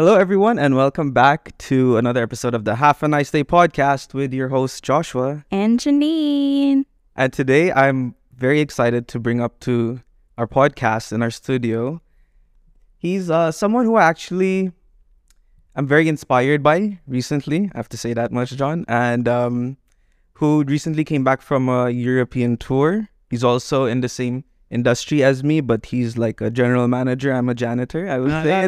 Hello, everyone, and welcome back to another episode of the Half a Nice Day podcast with your host, Joshua. And Janine. And today I'm very excited to bring up to our podcast in our studio. He's uh, someone who actually I'm very inspired by recently. I have to say that much, John. And um, who recently came back from a European tour. He's also in the same industry as me, but he's like a general manager. I'm a janitor. I would say.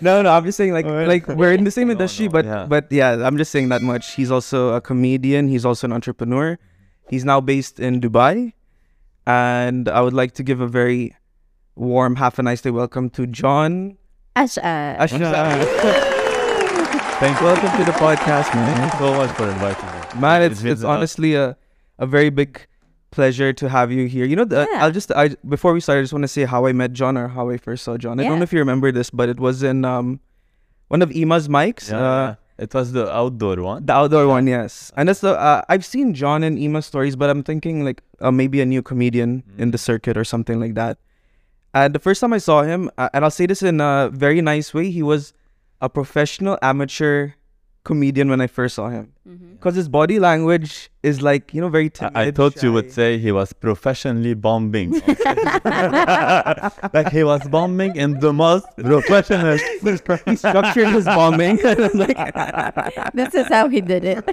no, no, I'm just saying like like we're in the same industry, no, but yeah. but yeah, I'm just saying that much. He's also a comedian. He's also an entrepreneur. He's now based in Dubai, and I would like to give a very warm, half a nice day welcome to John. Achkar. Achkar. Thank you. Welcome to the podcast, man. Thank you so much for inviting me. Man, it's been it's honestly a a very big pleasure to have you here. You know, the, Yeah. I'll just I before we start, I just want to say how I met John or how I first saw John. I don't know if you remember this, but it was in um one of Ima's mics, Yeah, uh, yeah. It was the outdoor one. the outdoor one, yes. And that's the uh, I've seen John and Ima stories, but I'm thinking like uh, maybe a new comedian in the Mm. circuit or something like that. And the first time I saw him, uh, and I'll say this in a very nice way, he was a professional amateur comedian when I first saw him. Because his body language is like, you know, very timid. I, I thought you would say he was professionally bombing. like he was bombing in the most professional. he structured his bombing. like, This is how he did it.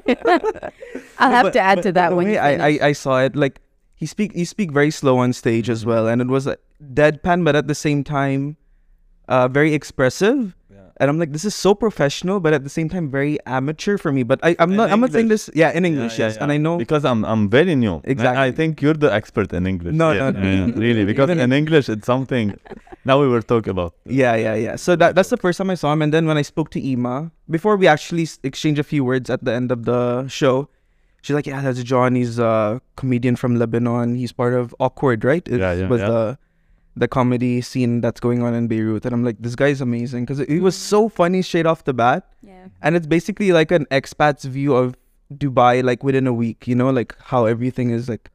I'll have But- to add but to that the when I. I, I saw it, like he speak he speak very slow on stage as well, and it was uh, deadpan, but at the same time, uh, very expressive. And I'm like, this is so professional, but at the same time, very amateur for me. But I, I'm In not. I'm not saying this. Yeah, in English, Yeah, yes. yeah, And I know. because I'm I'm very new. I- I, think you're the expert in English. No, Yeah, no, no. yeah, really, because Even in English it's something. Now we were talking about. Yeah, yeah, yeah. So that that's the first time I saw him, and then when I spoke to Ima, before we actually exchange a few words at the end of the show, she's like, "Yeah, that's John. He's a comedian from Lebanon. He's part of Awkward, right? It Yeah, yeah, was yeah. the the comedy scene that's going on in Beirut." And I'm like, "This guy's amazing because he was so funny straight off the bat, yeah. and it's basically like an expat's view of Dubai, like within a week. You know, like how everything is like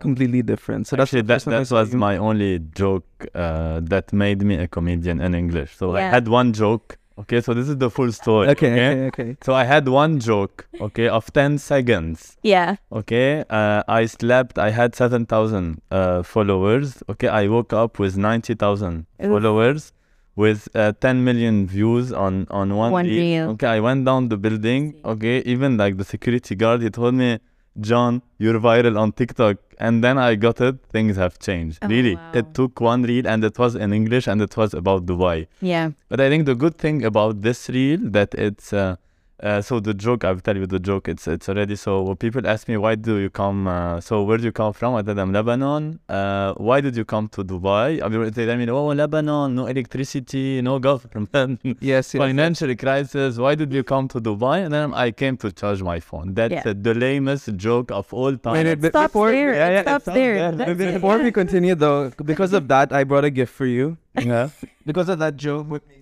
completely different. So that's Actually, the that, first time I that was you. my only joke uh, that made me a comedian in English. So I had one joke. Okay, so this is the full story. Okay, okay, okay. So I had one joke, okay, of 10 seconds. Yeah. Okay, uh, I slept, I had 7,000 uh, followers. Okay, I woke up with 90,000 followers with uh, 10 million views on, on one, One reel. reel. Okay, I went down the building. Okay, even like the security guard, he told me, John, you're viral on TikTok. And then I got it, things have changed. Oh, really, wow. it took one reel and it was in English and it was about Dubai. Yeah. But I think the good thing about this reel that it's uh, uh, so the joke I'll tell you the joke it's it's already so when people ask me why do you come uh, so where do you come from I tell them Lebanon uh, why did you come to Dubai I mean, they tell me oh Lebanon no electricity no government Yes, yes. financial crisis why did you come to Dubai and then I came to charge my phone that's Yeah. the lamest joke of all time Wait, It be- stops before- there. yeah, yeah, it it stops stops there. there. That's it. Before we continue, though, because of that, I brought a gift for you. yeah. Because of that joke, what made you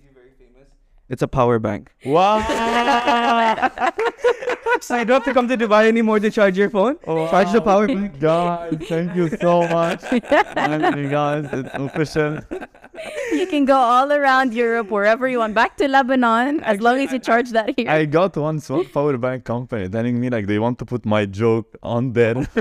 very famous? It's a power bank. wow So you don't have to come to Dubai anymore to charge your phone. Charge the power bank. guys thank you so much Finally, guys it's official You can go all around Europe, wherever you want, back to Lebanon, as long as you charge that here. I got one small power bank company telling me like they want to put my joke on there.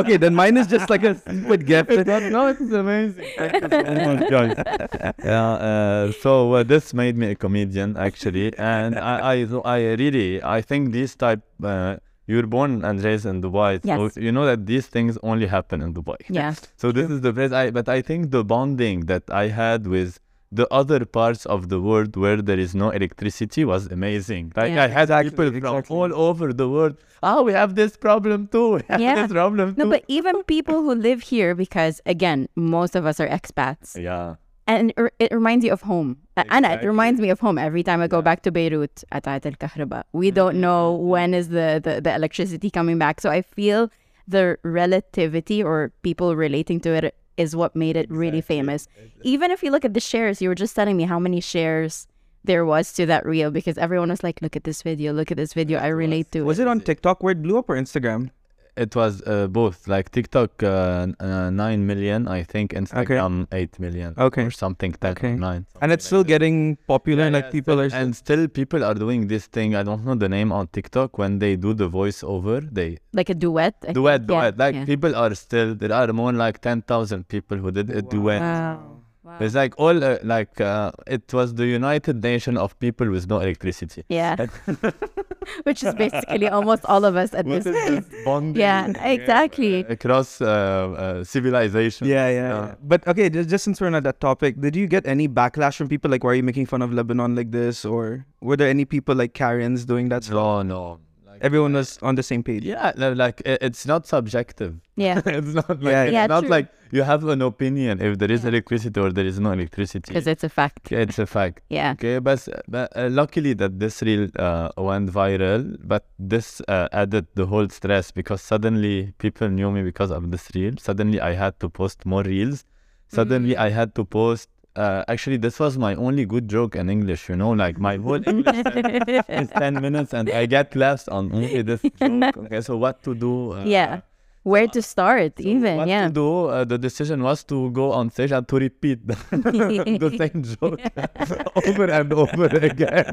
okay, then mine is just like a stupid gift. no, it's amazing. Thank you so. Yeah. Uh, so uh, this made me a comedian actually, and I, I, I really, I think this type. Uh, you were born and raised in Dubai, so Yes. you know that these things only happen in Dubai. yeah. So this is the place I but I think the bonding that I had with the other parts of the world where there is no electricity was amazing. Like Yeah. I had Exactly, people from exactly. all over the world. Ah, we have this problem too. We have Yeah. this problem too. No, but even people who live here, because again, most of us are expats, yeah. And it, reminds you of home. Uh, And it reminds me of home every time I go back to Beirut at Ayat al Kahraba. We don't know when is the, the, the electricity coming back. So I feel the relativity or people relating to it is what made it really famous. Even if you look at the shares, you were just telling me how many shares there was to that reel because everyone was like, look at this video, look at this video, I relate to Was it on TikTok where it blew up or Instagram? It was uh, both like TikTok uh, uh, nine million, I think Instagram eight million Okay. or something ten Okay. or nine. and it's still getting popular. like people are. and still people are doing this thing. I don't know the name on TikTok when they do the voiceover. They Like a duet. I duet, think. Yeah, duet. Like yeah. people are still there are more like ten thousand people who did a duet. Wow. Wow. It's like all uh, like uh, it was the United Nation of people with no electricity. Yeah. Which is basically almost all of us at What this is point. this bonding Yeah, exactly. across uh, uh, civilization. Yeah, yeah, Yeah. yeah. But okay, just, just since we're on that topic, did you get any backlash from people? Like, why are you making fun of Lebanon like this? Or were there any people like Karens doing that stuff? No, no. Like, Everyone was on the same page. Yeah, li- like i- it's not subjective. Yeah. it's not like Yeah, it's yeah. not true. like you have an opinion if there is Yeah. electricity or there is no electricity. Because it's a fact. It's a fact. Yeah. Okay, but, but uh, luckily that this reel uh, went viral, but this uh, added the whole stress because suddenly people knew me because of this reel. Suddenly I had to post more reels. Suddenly Mm. I had to post. Uh, actually, this was my only good joke in English. You know, like my whole English is ten minutes, and I get laughs on only this joke. Okay, so what to do? Uh, Yeah. Where to start, so even. what Yeah. to do? Uh, the decision was to go on stage and to repeat the, the same joke over and over again.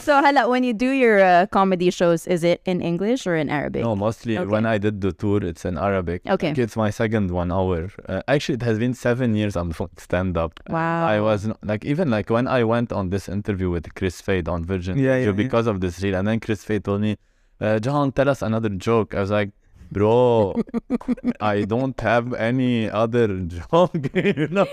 So, Hala, when you do your uh, comedy shows, is it in English or in Arabic? no, mostly Okay. when I did the tour, it's in Arabic. Okay. Like, it's my second one hour. Uh, actually, it has been seven years I'm doing stand up. Wow. I was like, even like when I went on this interview with Chris Fade on Virgin Yeah, Radio yeah, yeah. because of this reel, and then Chris Fade told me, uh, John, tell us another joke. I was like, bro, I don't have any other joke, you know,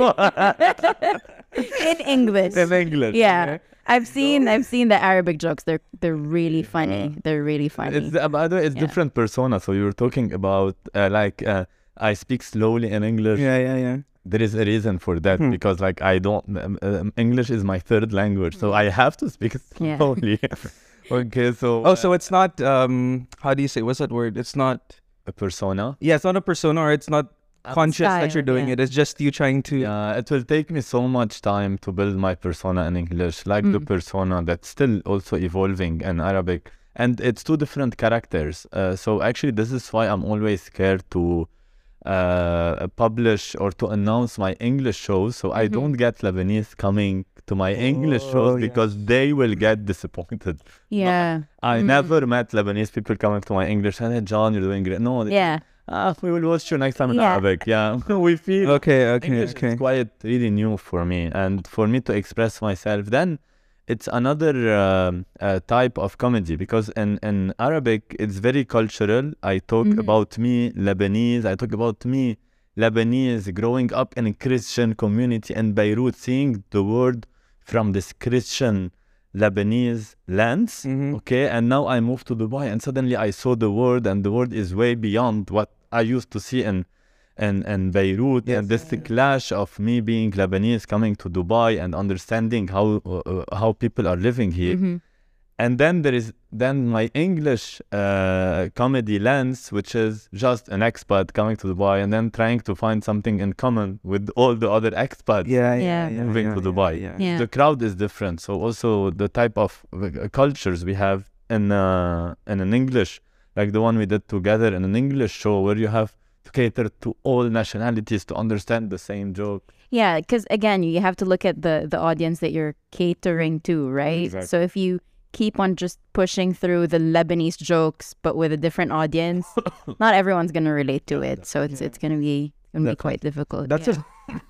in English. in English. Yeah. I've seen I've seen the Arabic jokes. They're they're really funny. They're really funny. It's uh, by the way, it's Yeah. different persona. So you were talking about uh, like uh, I speak slowly in English. Yeah, yeah, yeah. There is a reason for that Hmm. because like I don't um, um, English is my third language, so I have to speak Yeah. slowly. okay, so Oh, so it's not um how do you say what's that word? It's not a persona. yeah, it's not a persona or it's not conscious that you're doing yeah. it. It's just you trying to Yeah, it will take me so much time to build my persona in English, like the Mm. persona that's still also evolving in Arabic. And it's two different characters. Uh, so actually, this is why I'm always scared to uh, publish or to announce my English shows. So I Mhm. don't get Lebanese coming to my English Oh, shows yes. because they will get disappointed. yeah. I Mm. never met Lebanese people coming to my English and hey, John, you're doing great. No, they- Yeah. ah, we will watch you next time in Yeah. Arabic. Yeah, we feel Okay, okay, English okay. is quite really new for me, and for me to express myself, then it's another um, uh, type of comedy because in, in Arabic it's very cultural. I talk Mhm. about me Lebanese. I talk about me Lebanese growing up in a Christian community in Beirut, seeing the world from this Christian Lebanese lens. Mhm. Okay, and now I moved to Dubai, and suddenly I saw the world, and the world is way beyond what I used to see in in, in Beirut. Yes. And this clash of me being Lebanese coming to Dubai and understanding how uh, uh, how people are living here, Mhm. And then there is then my English uh, comedy lens, which is just an expat coming to Dubai and then trying to find something in common with all the other expats Yeah, Yeah. yeah, yeah. moving yeah, to yeah, Dubai. Yeah. Yeah. the crowd is different. So also the type of uh, cultures we have in uh, in an English, like the one we did together in an English show, where you have to cater to all nationalities to understand the same joke. Yeah, because again, you have to look at the the audience that you're catering to, right? Exactly. So if you keep on just pushing through the Lebanese jokes but with a different audience, not everyone's gonna relate to it. So it's it's gonna be gonna be quite difficult. That's yeah. it.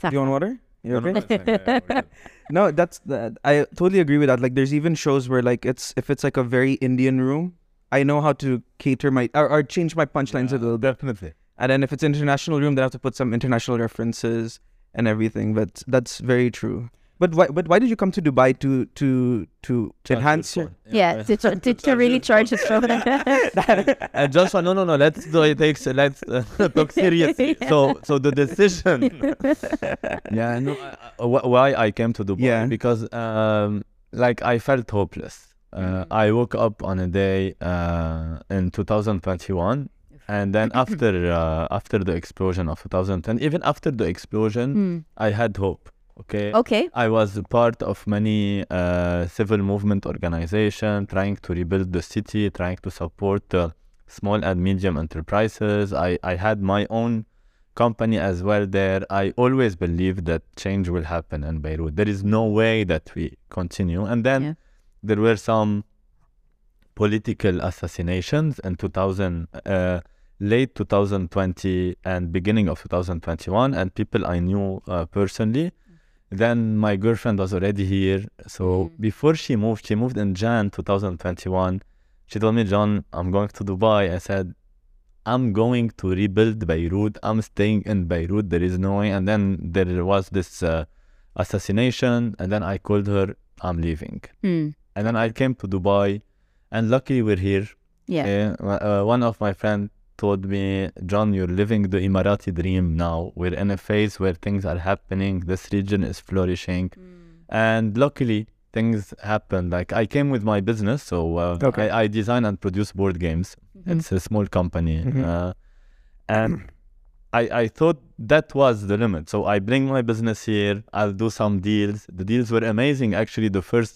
Do you want water? You No, no, okay? no, it's fine. Yeah, yeah, we're No, that's that. I totally agree with that. Like, there's even shows where like it's if it's like a very Indian room, I know how to cater my or, or change my punchlines a good. little bit. Definitely. And then if it's international room, then I have to put some international references and everything. But that's very true. But why? But why did you come to Dubai to to to enhance your? yeah, to, to, to, to really charge his phone. Uh, Joshua, no, no, no. Let's do it. Takes let's uh, talk seriously. So, so the decision. yeah, no. I- I- wh- why I came to Dubai? Yeah. Because um, like I felt hopeless. Uh, I woke up on a day uh, in 2021, and then after uh, after the explosion of 2010, even after the explosion, Hmm. I had hope. Okay. Okay. I was a part of many uh, civil movement organization trying to rebuild the city, trying to support the small and medium enterprises. I, I had my own company as well there. I always believed that change will happen in Beirut. There is no way that we continue. And then Yeah. there were some political assassinations in 2000, uh, late 2020 and beginning of 2021, and people I knew uh, personally. Then my girlfriend was already here. So Mm. before she moved, she moved in Jan 2021. She told me, John, I'm going to Dubai. I said, I'm going to rebuild Beirut. I'm staying in Beirut. There is no way. And then there was this uh, assassination. And then I called her, I'm leaving. Hmm. And then I came to Dubai. And luckily, we're here. Yeah. Uh, uh, one of my friends told me, John, you're living the Emirati dream now. We're in a phase where things are happening. This region is flourishing. And luckily, things happened. Like I came with my business, so uh, Okay. I, I design and produce board games. Mhm. It's a small company, Mhm. uh, and I I thought that was the limit. So I bring my business here. I'll do some deals. The deals were amazing. Actually, the first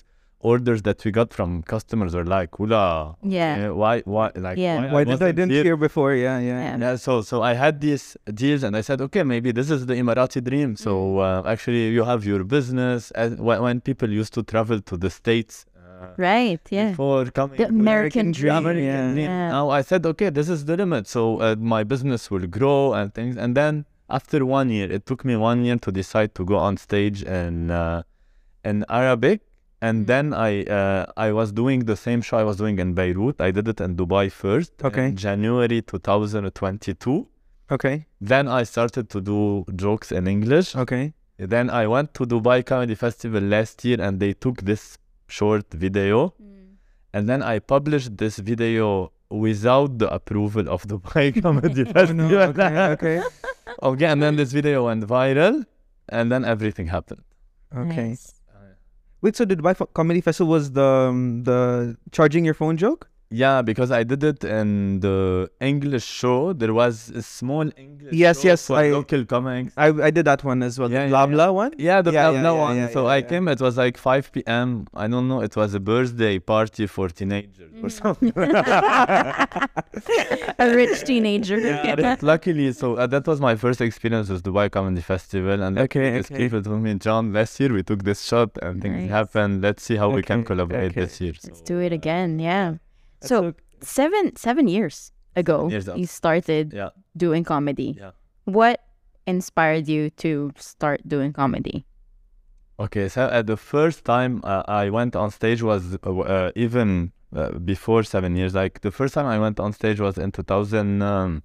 orders that we got from customers were like, "Hula, Yeah. eh, why why like Yeah. Why did I wasn't didn't here?" hear before? Yeah, yeah. Yeah. Yeah, so so I had these deals, and I said, okay, maybe this is the Emirati dream. So uh, actually, you have your business. And when, when people used to travel to the states uh, Right. Yeah. before coming, The to American the dream. American yeah. dream. Yeah. Now I said, okay, this is the limit. So uh, my business will grow and things. And then after one year, it took me one year to decide to go on stage in uh, in Arabic. And Mm. then I uh, I was doing the same show I was doing in Beirut. I did it in Dubai first. Okay. In January 2022. Okay, Then I started to do jokes in English. okay. Then I went to Dubai Comedy Festival last year and they took this short video. And then I published this video without the approval of Dubai Comedy Oh, Festival. no, okay, okay, Okay, and then this video went viral and then everything happened. okay. Nice. Wait, so Dubai Fo- Comedy Festival was the um, the charging your phone joke? Yeah, because I did it in the English show. There was a small English Yes, show yes, for I- local comics. I I did that one as well. Yeah, the yeah, blah blah one. Yeah, the Yeah, yeah, yeah, yeah, one. yeah, so yeah, I yeah. came. It was like 5 p.m. I don't know. It was a birthday party for teenagers or Mm. something. A rich teenager. Yeah, luckily, so uh, that was my first experience with Dubai Comedy Festival, and Okay, these okay. people told me, John, last year we took this shot and things Nice. happened. Let's see how we can collaborate okay. this year. Let's do it again. Yeah. That's So seven seven years ago, Years ago. you started yeah, doing comedy. yeah. What inspired you to start doing comedy? Okay, so uh, the first time uh, I went on stage was uh, uh, even uh, before seven years. Like the first time I went on stage was in 2011.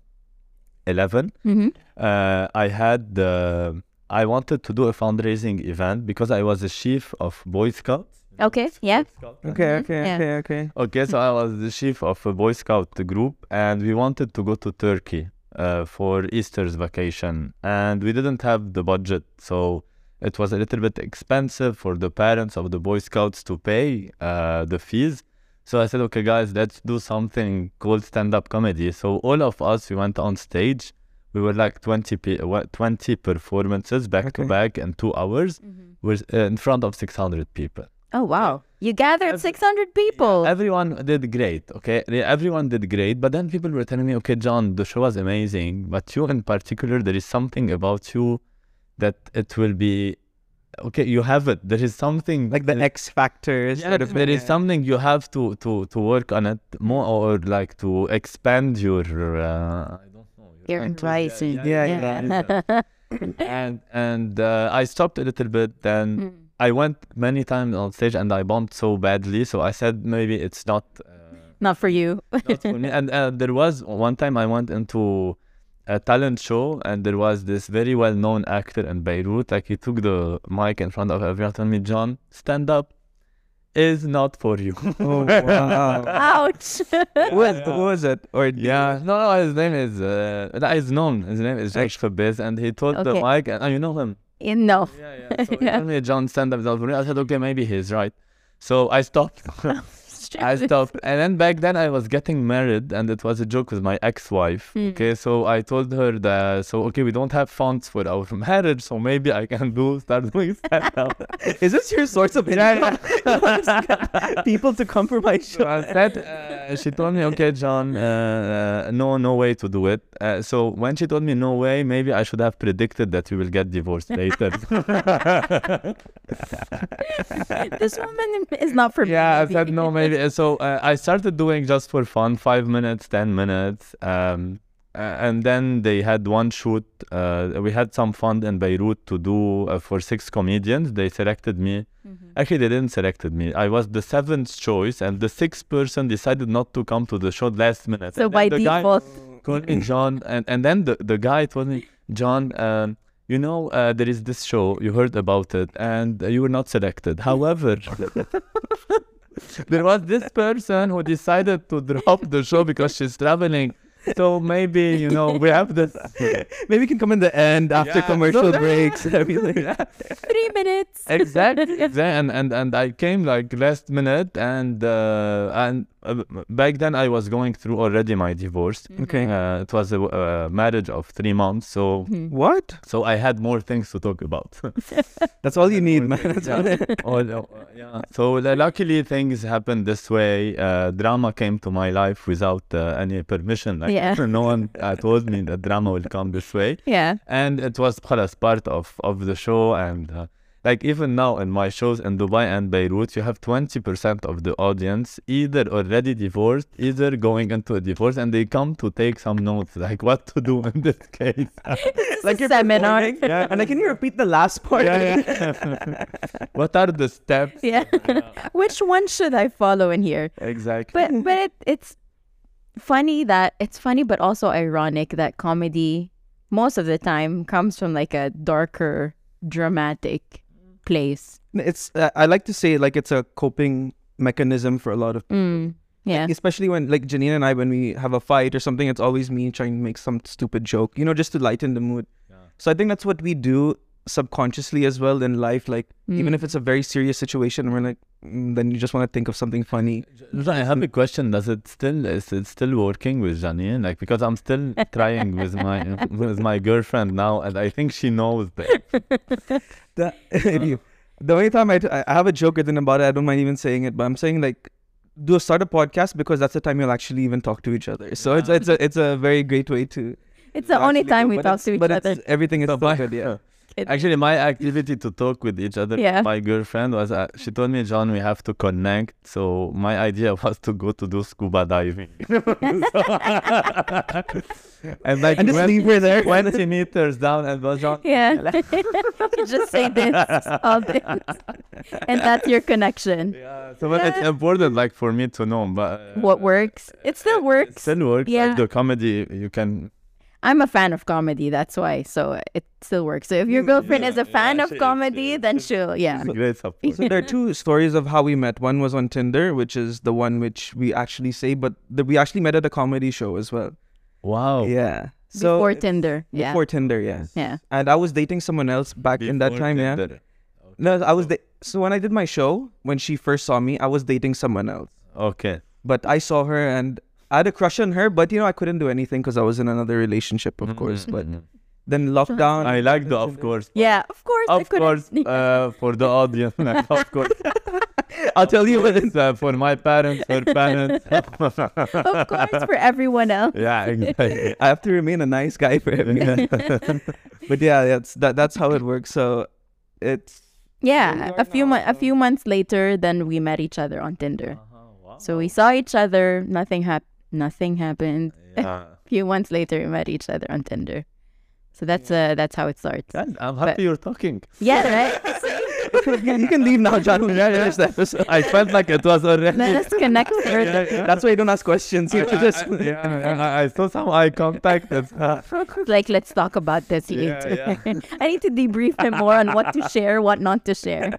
Mm-hmm. uh, I had the I wanted to do a fundraising event because I was a chief of Boy Scouts. Okay. Yeah. Okay, okay, yeah. okay, okay. Okay, so I was the chief of a Boy Scout group, and we wanted to go to Turkey uh, for Easter's vacation, and we didn't have the budget, so it was a little bit expensive for the parents of the Boy Scouts to pay uh, the fees. So I said, okay, guys, let's do something called stand-up comedy. So all of us, we went on stage. We were like 20, pe- 20 performances back Okay. to back in two hours, with, uh, in front of 600 people. Oh wow! You gathered Ev- six hundred people. Everyone did great, okay? Everyone did great, but then people were telling me, okay, John, the show was amazing, but you in particular, there is something about you that it will be, okay, you have it. There is something Like the X factors. yeah, there is something you have to to to work on it more, or like to expand your. Uh, I don't know. Your language. enticing. Yeah, yeah. and and uh, I stopped a little bit. Then Mm. I went many times on stage, and I bombed so badly. So I said maybe it's not. Uh, Not for you. not for me. And uh, there was one time I went into a talent show, and there was this very well-known actor in Beirut. Like he took the mic in front of everyone, told me, "John, stand up is not for you." Oh wow. Ouch. what, what was it? Or Yeah, no, no, his name is uh, that is known. His name is George Khabbaz, and he told the mic, and uh, you know him. No. Yeah, yeah. So he Yeah. told me John stand up is not for me. I said, okay, maybe he's right. So I stopped. I stopped, and then back then I was getting married, and it was a joke with my ex-wife. Hmm. Okay, so I told her that so okay, we don't have funds for our marriage, so maybe I can do start doing stand up. Is this your source of income? People to come for my So show. I said, uh, uh, she told me, okay, John, uh, uh, no, no way to do it. Uh, so when she told me no way, maybe I should have predicted that we will get divorced later. this woman is not for me. yeah, I said no, maybe. So uh, I started doing just for fun, five minutes, ten minutes, um, uh, and then they had one shoot. Uh, we had some fund in Beirut to do uh, for six comedians. They selected me. Mhm. Actually, they didn't selected me. I was the seventh choice, and the sixth person decided not to come to the show last minute. So And by then the guy default, called me John, and, and then the, the guy told me, John, um, you know, uh, there is this show, you heard about it, and you were not selected. However, there was this person who decided to drop the show because she's traveling. So maybe, you know, we have this. Maybe you can come in the end after Yeah. commercial breaks and everything. three minutes. exactly, exactly. And, and and I came like last minute, and uh, and uh, back then I was going through already my divorce. Mm-hmm. Okay. Uh, it was a, a, marriage of three months. So mm-hmm. what? So I had more things to talk about. That's all you need, man. That's yeah. all. uh, yeah. So luckily things happened this way. Uh, drama came to my life without any permission. Like, yeah. no one told me that drama will come this way. Yeah. And it was part of of the show and like even now in my shows in Dubai and Beirut, you have twenty percent of the audience either already divorced, either going into a divorce, and they come to take some notes like what to do in this case. Like a seminar. Yeah. And like, can you repeat the last part? Yeah, yeah. what are the steps? Yeah. Which one should I follow in here? Exactly. But but it, it's funny that it's funny but also ironic that comedy most of the time comes from like a darker dramatic place. It's. Uh, I like to say like it's a coping mechanism for a lot of Mm. Yeah. especially when like Janine and I when we have a fight or something, it's always me trying to make some stupid joke, you know, just to lighten the mood. So I think that's what we do subconsciously as well in life. Like even Mm. if it's a very serious situation, we're like, mm, then you just want to think of something funny. I have a question. Does it still is it still working with Janine? Like because I'm still trying with my with my girlfriend now, and I think she knows that. The, if you- the only time I, t- I have a joke written about it, I don't mind even saying it, but I'm saying like do a start a podcast because that's the time you'll actually even talk to each other. So it's Yeah. it's a it's a very great way to. It's the only time we talk to each but other. it's- everything is So still my- good, yeah. Actually, my activity to talk with each other, Yeah. my girlfriend was uh, she told me, John, we have to connect. So my idea was to go to do scuba diving. and like And just went leave her there. 20 meters down and was John. Yeah. Just say this all this. And that's your connection. Yeah, so but it's important, like for me to know, but uh, What works? It still It works. still works. Yeah. Like the comedy, you can. I'm a fan of comedy, that's why. So it still works. So if your mm, girlfriend is a yeah, fan of she comedy, she is. then she'll yeah. It's a great support. So there are two stories of how we met. One was on Tinder, which is the one which we actually say, but the, we actually met at a comedy show as well. Wow. Yeah. So Before Tinder. Yeah. Before Tinder, yes. Yeah. And I was dating someone else back in that Before time, yeah. Tinder. No, I was da- so when I did my show, when she first saw me, I was dating someone else. Okay. But I saw her and I had a crush on her, but you know, I couldn't do anything because I was in another relationship, of course. But Mhm. then lockdown. I like the of course. Yeah, of course. Of couldn't- course, uh, for the audience, like, of course. I'll tell you what It's uh, for my parents, her parents. of course, for everyone else. yeah, exactly. I have to remain a nice guy for everyone. but yeah, that's that. That's how it works. So it's Yeah, a few now, mo- a few months later, then we met each other on Tinder. Uh-huh, So we saw each other. Nothing hap- Nothing happened. Yeah. A few months later, we met each other on Tinder. So that's uh that's how it starts. God, I'm happy you're talking. Yeah, right. you can leave now, John. We're gonna finish the episode. I felt like it was already. Let us connect further. Yeah, yeah. That's why you don't ask questions. You I, just I, yeah, yeah, I- I saw some eye contact. It's, uh, Like, let's talk about this. You Yeah, need to- I need to debrief him more on what to share, what not to share.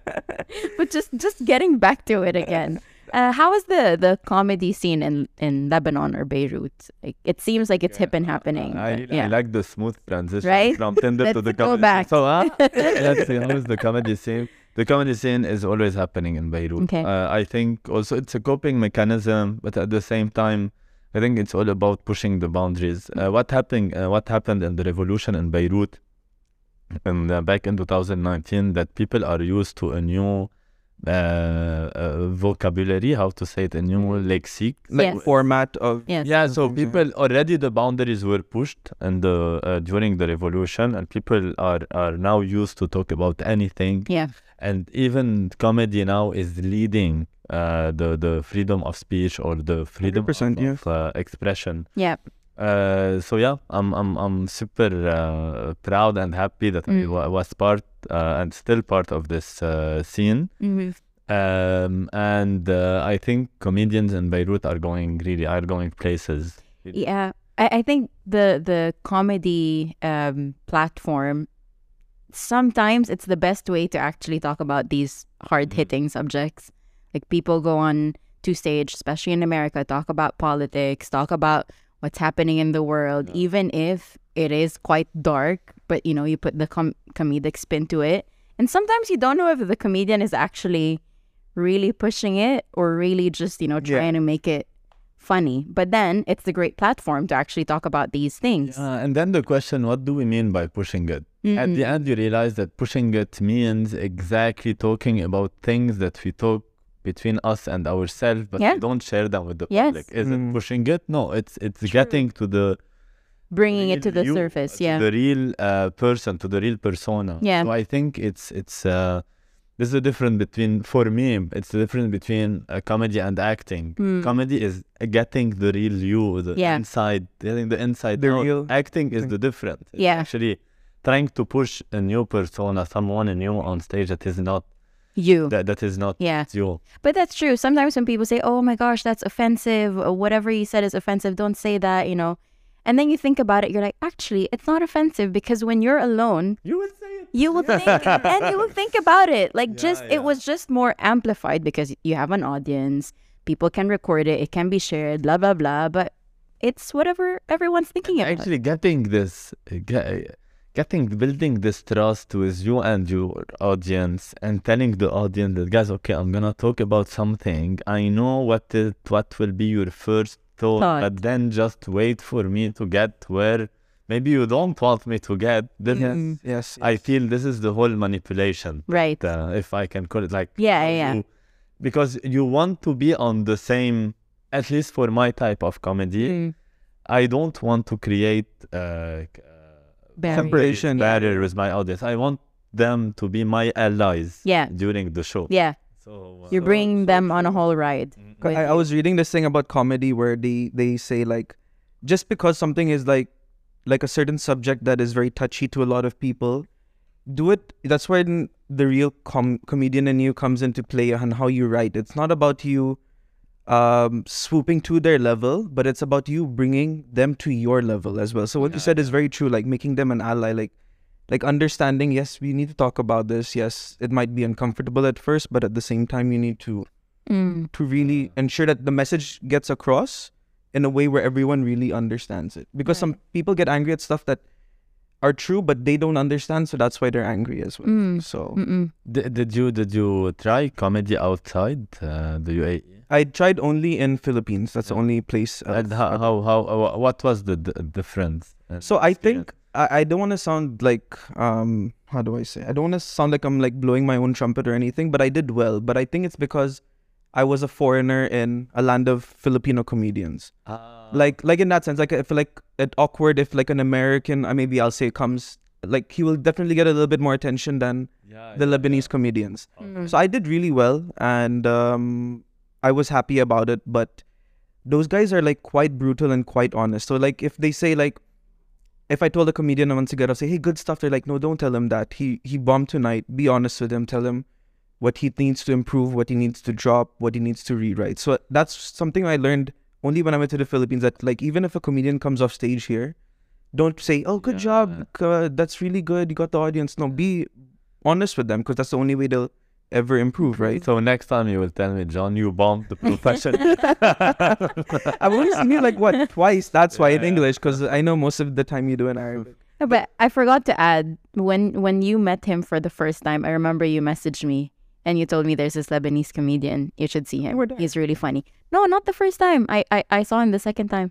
But just just getting back to it again. Uh, how is the the comedy scene in in Lebanon or Beirut? Like, it seems like it's hip and happening. I, but yeah. I like the smooth transition Right? from Tinder to the go comedy back. scene. So, uh, let's see how is the comedy scene. The comedy scene is always happening in Beirut. Okay. Uh, I think also it's a coping mechanism, but at the same time, I think it's all about pushing the boundaries. Uh, what happened? Uh, what happened in the revolution in Beirut, and uh, back in 2019, that people are used to a new uh, uh, vocabulary, how to say it, a new lexic. like Yes. format of Yes. Yeah, so Okay. people already the boundaries were pushed and the uh, during the revolution, and people are are now used to talk about anything. Yeah. And even comedy now is leading uh, the the freedom of speech or the freedom of, yeah. of uh, expression. Yeah. Uh, so yeah, I'm I'm I'm super uh, proud and happy that I Mm. wa- was part uh, and still part of this uh, scene. Mhm. Um, and uh, I think comedians in Beirut are going really are going places. Yeah, I, I think the the comedy um, platform sometimes it's the best way to actually talk about these hard hitting subjects. Like people go on to stage, especially in America, talk about politics, talk about what's happening in the world, even if it is quite dark. But you know, you put the com- comedic spin to it, and sometimes you don't know if the comedian is actually really pushing it or really just you know Yeah. trying to make it funny. But then it's a great platform to actually talk about these things. Uh, and then the question, what do we mean by pushing it? At Mhm. the end, you realize that pushing it means exactly talking about things that we talk between us and ourselves, but Yeah. we don't share them with the Yes. public. Is Mm. it pushing it? No, it's it's getting to the Bringing it to the you, surface, to yeah. the real uh, person, to the real persona. Yeah. So I think it's it's uh, there's a difference between for me. It's the difference between uh, comedy and acting. Mm. Comedy is getting the real you, the Yeah. inside, getting the inside. The out. real acting is thing. the difference. It's Yeah. actually trying to push a new persona, someone new on stage that is not You. that, that is not Yeah. you. But that's true. Sometimes when people say, oh my gosh, that's offensive, or whatever you said is offensive, don't say that, you know. And then you think about it, you're like, actually, it's not offensive because when you're alone, You will say it. you will think and you will think about it. Like just yeah. it was just more amplified because you have an audience, people can record it, it can be shared, blah blah blah. But it's whatever everyone's thinking about. Actually, getting this, uh, getting building this trust with you and your audience, and telling the audience that guys, okay, I'm gonna talk about something. I know what it, what will be your first thought, Thought. but then just wait for me to get where maybe you don't want me to get. Then yes yes I feel this is the whole manipulation. right. uh, if I can call it like Yeah, yeah. you- because you want to be on the same at least for my type of comedy Mm. I don't want to create uh, uh, Barrier. Separation. barrier with my audience I want them to be my allies Yeah. during the show Yeah. so uh, You're bringing them on a whole ride. with I, I was reading this thing about comedy where they they say like just because something is like like a certain subject that is very touchy to a lot of people do it that's when the real com- comedian in you comes into play and how you write it's not about you um swooping to their level but it's about you bringing them to your level as well so what you Yeah, said is very true like making them an ally like like understanding yes we need to talk about this yes it might be uncomfortable at first but at the same time you need to Mm. to really ensure that the message gets across in a way where everyone really understands it. Because some people get angry at stuff that are true, but they don't understand, so that's why they're angry as well. Mm. So Mm-mm. did, did you did you try comedy outside uh, the UAE I tried only in Philippines. That's the only place. uh, and how, how how uh, what was the, d difference and So I experience? think I, I don't want to sound like um how do I say? I don't want to sound like I'm like blowing my own trumpet or anything, but I did well. But I think it's because I was a foreigner in a land of Filipino comedians. Ah. like like in that sense like i feel like it awkward if like an american uh, maybe i'll say comes like he will definitely get a little bit more attention than Yeah, the yeah, lebanese yeah. comedians Mm. so i did really well and um i was happy about it but those guys are like quite brutal and quite honest. So like if they say like if i told a comedian I once again i'll say hey good stuff they're like no don't tell him that. He he bombed tonight. Be honest with him. Tell him what he needs to improve what he needs to drop what he needs to rewrite. So that's something i learned only when i went to the philippines that like even if a comedian comes off stage here don't say oh good Yeah. job. Uh, that's really good. You got the audience. No be honest with them because that's the only way they'll ever improve right So next time you will tell me, John, you bombed the profession. i've only seen you like what twice that's why in english because i know most of the time you do in arabic No, but I forgot to add when when you met him for the first time. I remember you messaged me and you told me there's this Lebanese comedian. You should see him. we're there. He's really funny. No, not the first time. I I, I saw him the second time.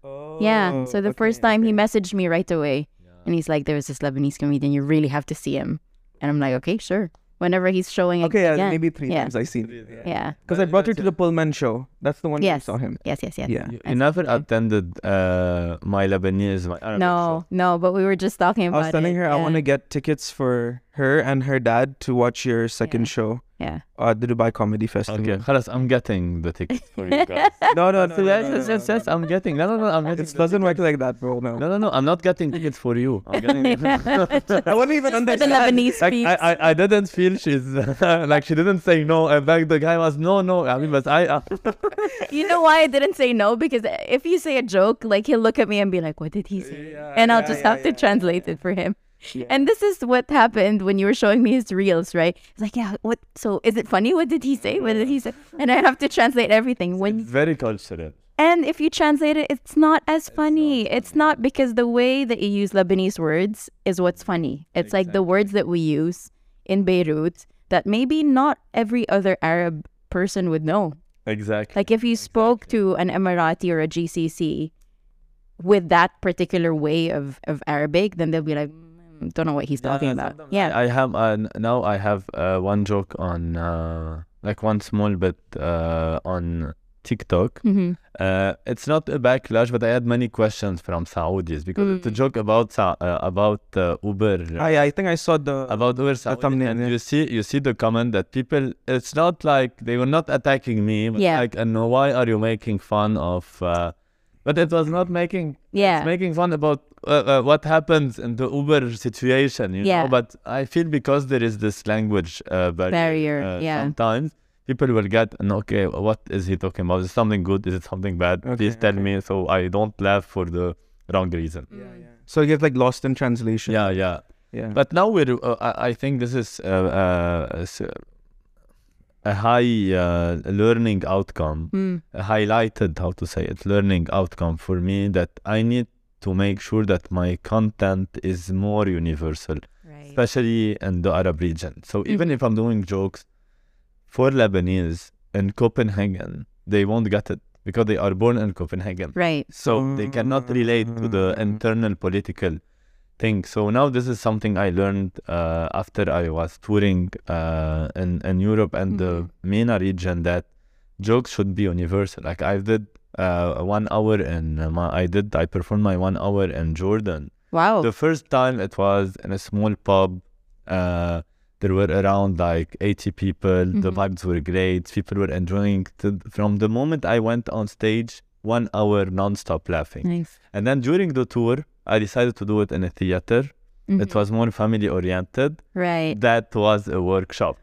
Oh, yeah. So the first time he messaged me right away, and he's like, "There's this Lebanese comedian. You really have to see him." And I'm like, "Okay, sure." Whenever he's showing it Okay, yeah, again. maybe three Yeah. times I seen. Yeah. Because I brought her to the Pullman show. That's the one where you saw him. Yes, yes, yes. Yeah. You, you never see. attended uh, my Lebanese, my Arabic No, no, but we were just talking about I about was telling it. her I want to get tickets for her and her dad to watch your second Yeah. show Yeah. at the Dubai Comedy show. Festival. Okay, خلاص, I'm getting the tickets for you guys. No, no, no. So no, yes, no, yes, no, yes, no, yes, no. I'm getting. No, no, no, I'm getting. It the doesn't work tickets. like that, bro. No. No, no, no, I'm not getting tickets for you. I'm getting. I wouldn't even For the understand. Lebanese like peeps. I, I, I didn't feel she's like she didn't say no. In fact, the guy was no, no. I mean, but I. Uh, You know why I didn't say no? Because if you say a joke, like he'll look at me and be like, "What did he say?" and I'll yeah, just yeah, have to yeah, translate it for him. Yeah. And this is what happened when you were showing me his reels, right? It's like, yeah, what? So is it funny? What did he say? What did he say? And I have to translate everything. it's very cultural. and if you translate it, it's not as funny. It's not because the way that you use Lebanese words is what's funny. It's like the words that we use in Beirut that maybe not every other Arab person would know. Exactly. Like if you spoke to an Emirati or a GCC with that particular way of, of Arabic, then they'll be like, "Mm, don't know what he's talking about. Yeah. I have uh, now. I have uh, one joke on uh, like one small bit uh, on TikTok. hmm Uh, it's not a backlash, but I had many questions from Saudis because it's a Mm. joke about Sa- uh, about uh, Uber. I, I think I saw the. about Uber Saudi, thumbnail, and yeah. you see you see the comment that people it's not like they were not attacking me but Yeah. like and why are you making fun of uh, but it was not making Yeah. it's making fun about uh, uh, what happens in the Uber situation you Yeah. know but I feel because there is this language uh, barrier, Barrier, uh, yeah. sometimes people will get an okay what is he talking about is it something good is it something bad Okay, please tell okay. me so I don't laugh for the wrong reason Yeah, yeah. So you get like lost in translation. yeah yeah Yeah. but now we're, uh, I I think this is uh, uh, s- a high uh, learning outcome, Mm. a highlighted, how to say it, learning outcome for me that I need to make sure that my content is more universal, Right. especially in the Arab region. So even if I'm doing jokes for Lebanese in Copenhagen, they won't get it because they are born in Copenhagen. Right. So they cannot relate to the Mm. internal political thing. So now this is something I learned uh, after I was touring uh, in, in Europe and the MENA region that jokes should be universal. Like I did uh, one hour in my, I did, I performed my one hour in Jordan. Wow. The first time it was in a small pub. Uh, there were around like 80 people. The Mhm. vibes were great. People were enjoying. To, from the moment I went on stage, one hour non-stop laughing. nice. And then during the tour, I decided to do it in a theater. It Mhm. was more family oriented. right. That was a workshop.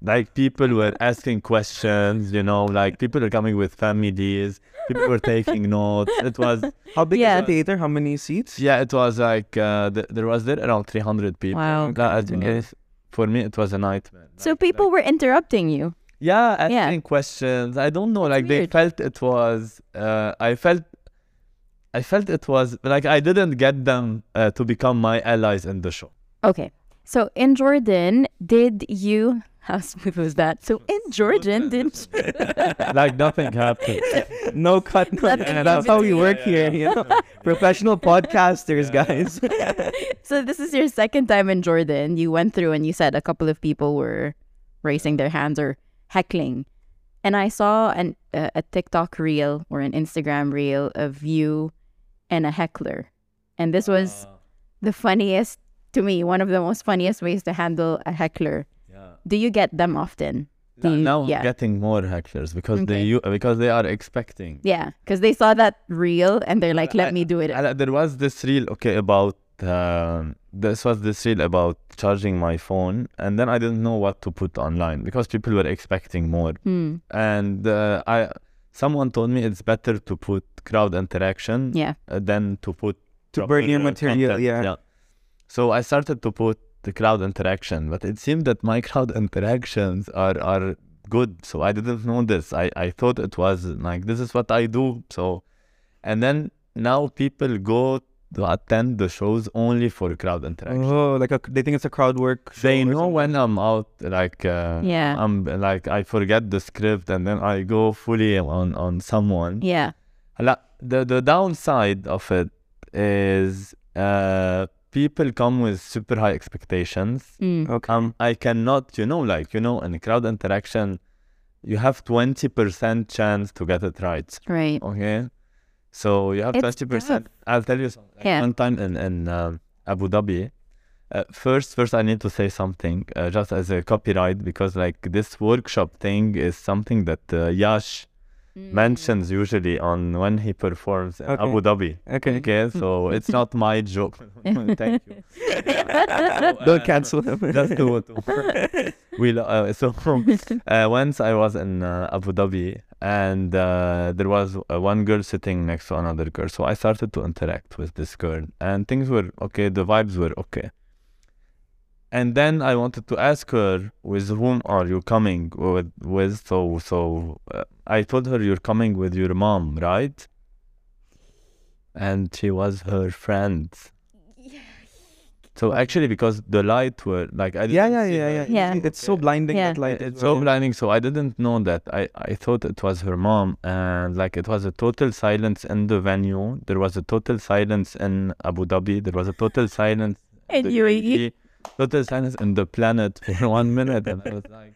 Like people were asking questions, you know, like people are coming with families. People were taking notes. It was How big Yeah. is the theater? How many seats? yeah, it was like uh, th- there was there around 300 people. Wow. That- for me, it was a nightmare. So Like- people were interrupting you. yeah, asking Yeah. questions. I don't know. like they felt it was. Uh, I felt. I felt it was like I didn't get them uh, to become my allies in the show. Okay. So in Jordan, did you how smooth was that? So in Jordan, did like nothing happened. No cut. No, Nothing yeah, that's how we happened. work here. You know, professional podcasters, guys. So this is your second time in Jordan. You went through and you said a couple of people were raising their hands or heckling. And I saw an uh, a TikTok reel or an Instagram reel of you and a heckler. And this was the funniest to me, one of the most funniest ways to handle a heckler. Yeah. Do you get them often? Do you- now yeah. I'm getting more hecklers because they Okay. you because they are expecting. Yeah, because they saw that reel and they're like, "Let I- me do it." I- there was this reel okay about um, this was this reel about charging my phone and then I didn't know what to put online because people were expecting more Hmm. and uh, I someone told me it's better to put crowd interaction Yeah. uh, than to put To burn your uh, material, content. yeah. So I started to put the crowd interaction, but it seemed that my crowd interactions are are good. So I didn't know this. I I thought it was like this is what I do. So, and then now people go to attend the shows only for crowd interaction. Oh, like a, they think it's a crowd work. show They know when I'm out, like uh, Yeah. I'm like I forget the script and then I go fully on on someone. Yeah the, the downside of it is uh, people come with super high expectations. Mm. Okay. Um, I cannot, you know, like, you know, in crowd interaction, you have 20% chance to get it right. Right. Okay. So you have it's 20%. Tough. I'll tell you something. Yeah. One time in, in um, Abu Dhabi, uh, first, first I need to say something uh, just as a copyright because like this workshop thing is something that uh, Yash mentions usually on when he performs in Okay. Abu Dhabi. Okay. Okay, so it's not my joke. Thank you. Don't cancel him. Just to, to we lo- uh, so uh, once I was in uh, Abu Dhabi and uh, there was uh, one girl sitting next to another girl, so I started to interact with this girl and things were okay. The vibes were okay. And then I wanted to ask her, with whom are you coming with? with? So so uh, I told her you're coming with your mom, right? And she was her friend. So actually, because the light were like I Yeah, didn't yeah, see yeah, yeah. Yeah. It's so blinding Yeah. that light. It's as so well. blinding. So I didn't know that. I, I thought it was her mom, and like it was a total silence in the venue. There was a total silence in Abu Dhabi. There was a total silence In the UAE. Total silence in the planet for one minute, and I was like,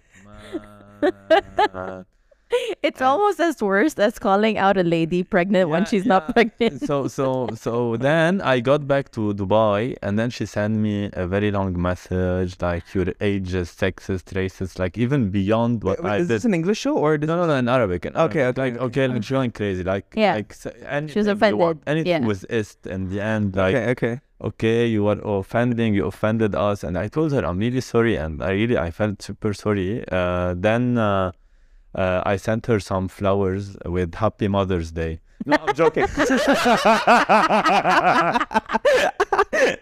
man. It's almost as worse as calling out a lady pregnant when she's yeah. not pregnant. so so so then I got back to Dubai and then she sent me a very long message like your age is sexist, racist, like even beyond what Wait, I is did. this an English show or this No, no, no, in Arabic. In Okay, Arabic. okay, Like, okay. okay, like she went crazy. Like, Yeah. like, s- anything you offended, want- Anything yeah. was ist in the end. Like, okay, okay. okay, you were offending, you offended us. And I told her, I'm really sorry. And I really, I felt super sorry. Uh, then uh, Uh, I sent her some flowers with Happy Mother's Day. No, I'm joking.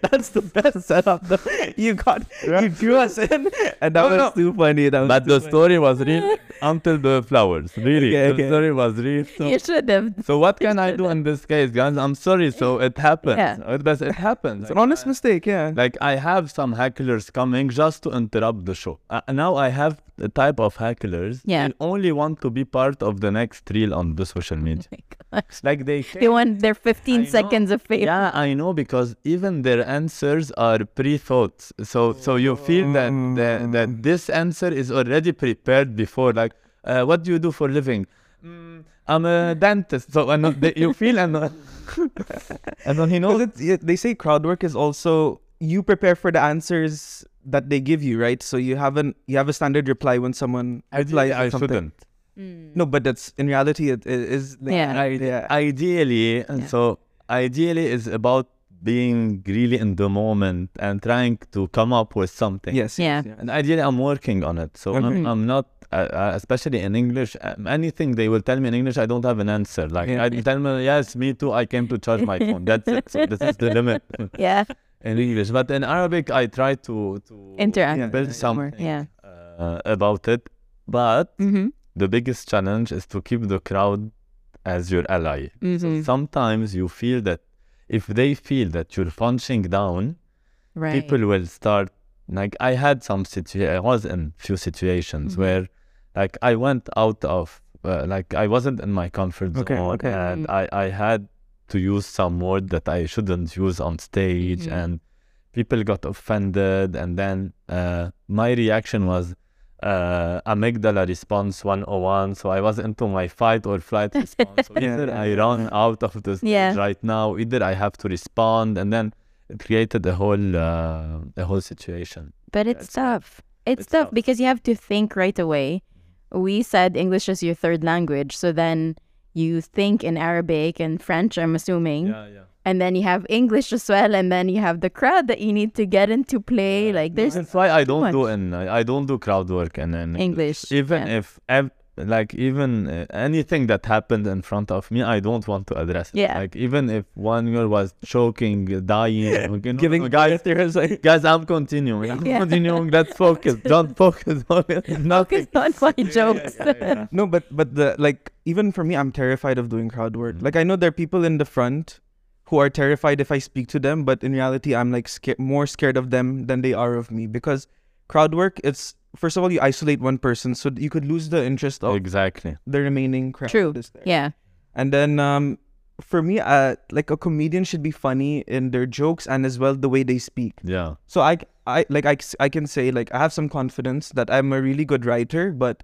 That's the best setup. Though. You got you drew us in, and that No, was no. too funny. That was but too the story was real until the flowers. Really. Okay, the story was real. So you should have. So what can I do in this case, guys? I'm sorry. So it happens. Yeah. It, but it happens. It's an honest mistake, yeah. Like I have some hecklers coming just to interrupt the show. Uh, now I have the type of hecklers. Yeah. They only want to be part of the next reel on the social media. Like they. They want their 15 I know. seconds of fame. Yeah, I know because even their answers are pre-thought. So so you feel that that, that this answer is already prepared before. Like, uh, what do you do for a living? Mm, I'm a dentist. So and they, you feel and and then he knows. It, they say crowd work is also you prepare for the answers that they give you, right? So you haven't you have a standard reply when someone Ideally, replies I with something. shouldn't. Mm. No, but that's in reality it, it is. like- Yeah. yeah. Ideally, and Yeah. so ideally is about being really in the moment and trying to come up with something. Yes. Yeah. yes, And ideally, I'm working on it. So Okay. I'm, I'm not, uh, uh, especially in English, um, anything they will tell me in English, I don't have an answer. Like, Yeah. I tell me, yes, me too, I came to charge my phone. That's it. So this is the limit Yeah. in English. But in Arabic, I try to, to Interact. Build More, something yeah. uh, about it. But Mm-hmm. The biggest challenge is to keep the crowd as your ally. So Mhm. sometimes you feel that if they feel that you're punching down, Right. people will start like I had some situa- I was in few situations Mhm. where like I went out of uh, like I wasn't in my comfort zone okay. and Mm. I I had to use some word that I shouldn't use on stage Mhm. and people got offended and then uh, my reaction was uh, amygdala response 101 so I was into my fight or flight response so either yeah, I yeah. run out of this Yeah. right now either I have to respond and then it created a whole uh, a whole situation. But it's it's tough. tough. It's, It's tough tough. because you have to think right away. We said English is your third language, so then you think in Arabic and French, I'm assuming, Yeah, yeah. And then you have English as well, and then you have the crowd that you need to get into play. Like there's That's why I don't much. do in I don't do crowd work in, in English, Even yeah. if ev- like even uh, anything that happened in front of me, I don't want to address it. Yeah. Like even if one girl was choking, dying, you know, Giving no, guys, like guys, I'm continuing. I'm Yeah. continuing. Let's focus. Don't focus on it. Nothing. focus on my jokes. no, but but the like even for me, I'm terrified of doing crowd work. Mhm. Like I know there are people in the front who are terrified if I speak to them, but in reality, I'm like sca- more scared of them than they are of me because crowd work. It's first of all you isolate one person, so you could lose the interest of Exactly. the remaining crowd. True. there. yeah. And then um, for me, uh, like a comedian should be funny in their jokes and as well the way they speak. Yeah. So I, I like I, I can say like I have some confidence that I'm a really good writer, but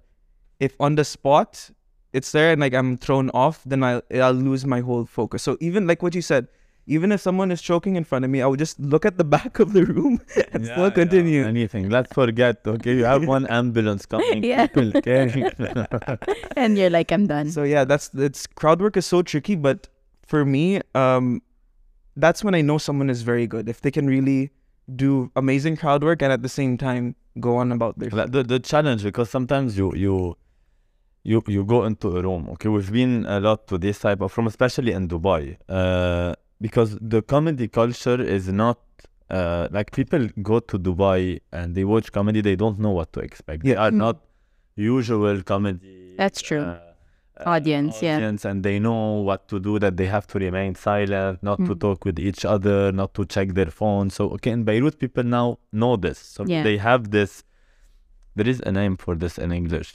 if on the spot it's there and like I'm thrown off, then I'll I'll lose my whole focus. So even like what you said, even if someone is choking in front of me, I would just look at the back of the room and Yeah, still yeah, continue. anything. Let's forget. Okay, you have one ambulance coming. Yeah. People and you're like, I'm done. So yeah, that's it's crowd work is so tricky, but for me, um, that's when I know someone is very good if they can really do amazing crowd work and at the same time go on about their. Like, the the challenge because sometimes you you you you go into a room. Okay, we've been a lot to this type of room, especially in Dubai, uh, because the comedy culture is not. Uh, like people go to Dubai and they watch comedy, they don't know what to expect. They Yeah. are Mm. not usual comedy. That's true. uh, uh, Audience, yeah. and they know what to do. That they have to remain silent, not to Mm. talk with each other, not to check their phone. So okay, in Beirut, people now know this. So Yeah. they have this. There is a name for this in English.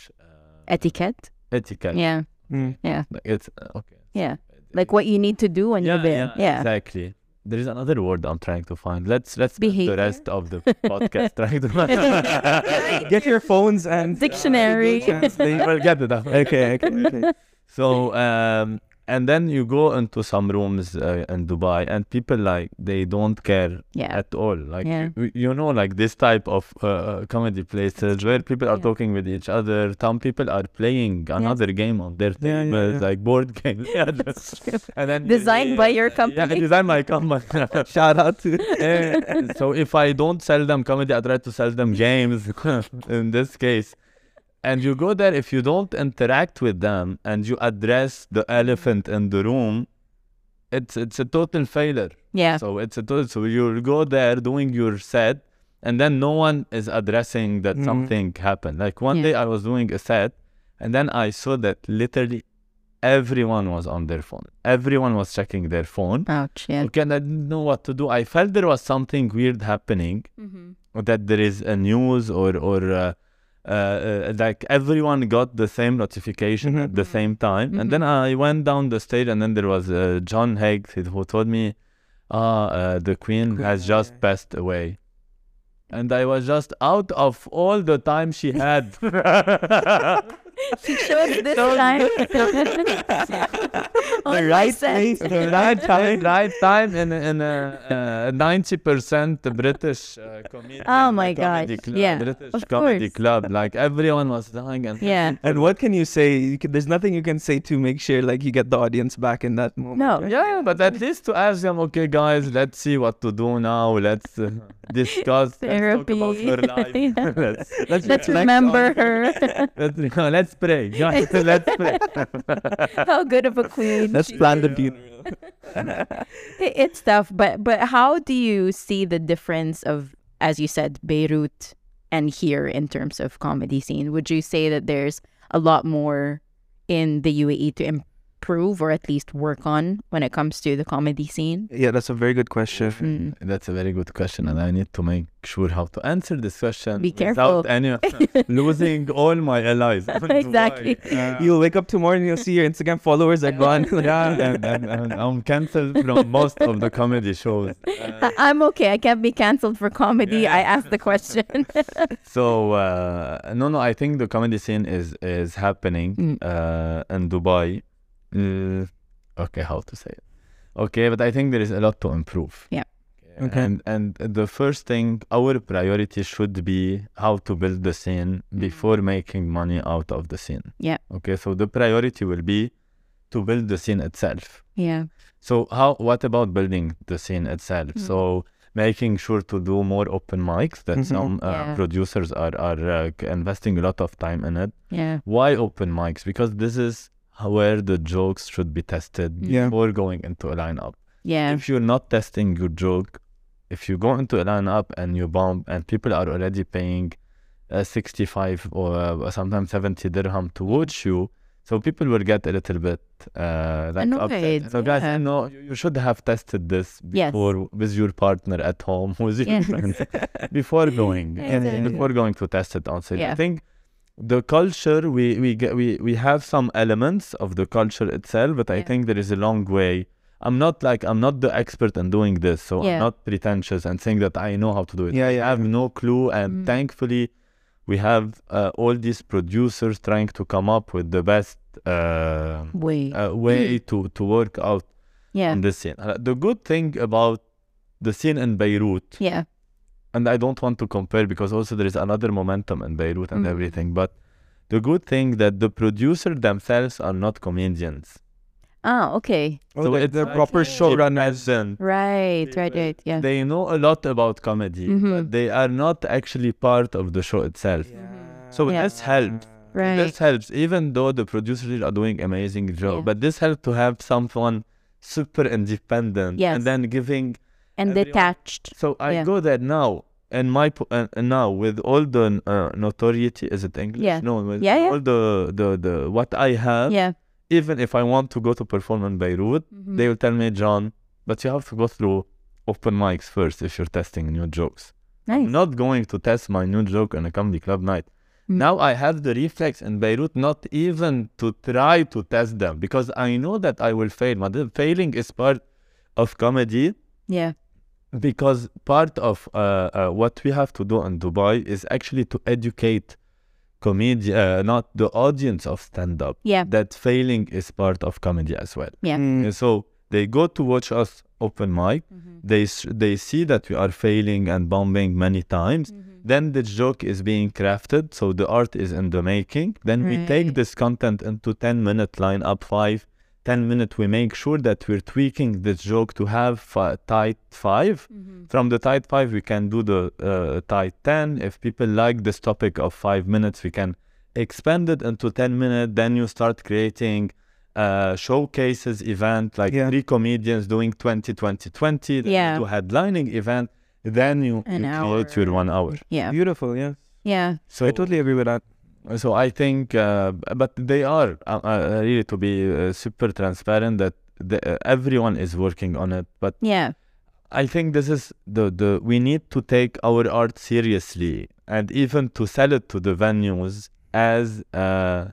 Uh, Etiquette. etiquette. Yeah. Mm. Like, It's uh, okay. Yeah. Like what you need to do when yeah, you're there. Yeah. exactly. There is another word I'm trying to find. Let's let's spend Behavior? the rest of the podcast trying to Get your phones and Dictionary. Translate. We'll get it. okay, okay, okay. So um, and then you go into some rooms uh, in Dubai, and people like they don't care Yeah. at all. Like Yeah. you, you know, like this type of uh, comedy places where people are Yeah. talking with each other. Some people are playing another game on their Yeah, yeah, tables, yeah. like board games. yeah, just- and then Designed by your company. Yeah, company. designed by company. Shout out to. So if I don't sell them comedy, I try to sell them games in this case. And you go there, if you don't interact with them and you address the elephant in the room, it's it's a total failure. Yeah. So it's a total. So you go there doing your set, and then no one is addressing that Mhm. something happened. Like one Yeah. day I was doing a set, and then I saw that literally everyone was on their phone. Everyone was checking their phone. Ouch. Yeah. Okay, and I didn't know what to do. I felt there was something weird happening, Mm-hmm. that there is a news or or uh, uh, uh, like everyone got the same notification at the same time. And then I went down the stage, and then there was uh, John Higgs who told me, "Ah, uh, the Queen has just passed away." And I was just out of all the time she had. She showed this Showed time. The right place, the right time, right time in in a ninety percent British uh, comedian. Oh my club, yeah, British of comedy course. club. Like everyone was dying, and Yeah. And what can you say? You can, there's nothing you can say to make sure like you get the audience back in that moment. No. right? yeah, but at least to ask them, okay, guys, let's see what to do now. Let's uh, discuss Therapy. Let's talk about her life. Yeah. let's, let's, Let's remember on- her. Let's, let's pray, guys. let's pray. How good of a queen. Let's plan the funeral. It- it's tough but but how do you see the difference of as you said beirut and here in terms of comedy scene would you say that there's a lot more in the uae to improve or at least work on when it comes to the comedy scene Yeah, that's a very good question. Mm. That's a very good question, and I need to make sure how to answer this question Be careful. without any losing all my allies. Exactly. Uh, You'll wake up tomorrow and you'll see your Instagram followers are gone. yeah, and, and, and I'm cancelled from most of the comedy shows. Uh, I- i'm okay i can't be canceled for comedy Yeah. i asked the question so uh, no, no, I think the comedy scene is is happening Mm. uh, in Dubai. Uh, okay, how to say it? Okay, but I think there is a lot to improve. Yeah. Okay. And and the first thing, our priority should be how to build the scene before making money out of the scene. Mm. Yeah. Okay, so the priority will be to build the scene itself. yeah So how? What about building the scene itself? Mm. So making sure to do more open mics. That Mhm. some uh, Yeah. producers are are uh, investing a lot of time in it. yeah Why open mics? Because this is where the jokes should be tested Yeah. before going into a lineup. yeah If you're not testing your joke, if you go into a lineup and you bomb and people are already paying uh, 65 or uh, sometimes 70 dirham to watch you, so people will get a little bit uh, like Annoyed, upset. So guys, yeah. no, you, you should have tested this Yes. before with your partner at home, with your Yes. friends, before going, Exactly. before going to test it on stage. Yeah. I think the culture we we get we we have some elements of the culture itself, but I think there is a long way. I'm not like I'm not the expert in doing this, so Yeah. I'm not pretentious and saying that I know how to do it. Yeah, I have no clue, and Mm. thankfully, we have uh, all these producers trying to come up with the best uh, Way. uh, way to to work out yeah. in this scene. Uh, the good thing about the scene in Beirut, Yeah. And I don't want to compare because also there is another momentum in Beirut and Mm. everything, but the good thing that the producer themselves are not comedians. Ah, okay. Oh, So they're, it's they're like proper Okay. showrunners. Imagine Right, They right, were- right. Yeah. They know a lot about comedy, Mhm. but they are not actually part of the show itself. So Yeah. this helped. Right. This helps, even though the producers are doing amazing job. Yeah. But this helps to have someone super independent Yes. and then giving and everyone- detached. So I Yeah. go there now, and my uh, uh, now with all the uh, notoriety, is it English? Yeah. No, with Yeah, yeah. all the, the the what I have. Yeah. Even if I want to go to perform in Beirut, Mhm. they will tell me, John, but you have to go through open mics first if you're testing new jokes. Nice. I'm not going to test my new joke in a comedy club night. Mm. Now I have the reflex in Beirut not even to try to test them because I know that I will fail. But failing is part of comedy Yeah. Because part of uh, uh, what we have to do in Dubai is actually to educate comedy, uh, not the audience of stand up, Yeah. that failing is part of comedy as well. Yeah. Mm. And so they go to watch us open mic, Mm-hmm. they they see that we are failing and bombing many times. Mm-hmm. Then the joke is being crafted, so the art is in the making. Then we take this content into 10 minute line up five. 10 minutes we make sure that we're tweaking this joke to have fi- tight 5 Mm-hmm. from the tight 5 we can do the uh, tight 10 if people like this topic of 5 minutes we can expand it into 10 minutes then you start creating uh, showcases event like Yeah. three comedians doing 20 20 20 Yeah. do headlining event then you, An you create your hour. one hour Yeah. Beautiful, yeah. Yeah. so I totally agree with that. So I think, uh, but they are uh, uh, really to be uh, super transparent that the, uh, everyone is working on it. But Yeah. I think this is the the we need to take our art seriously and even to sell it to the venues as uh,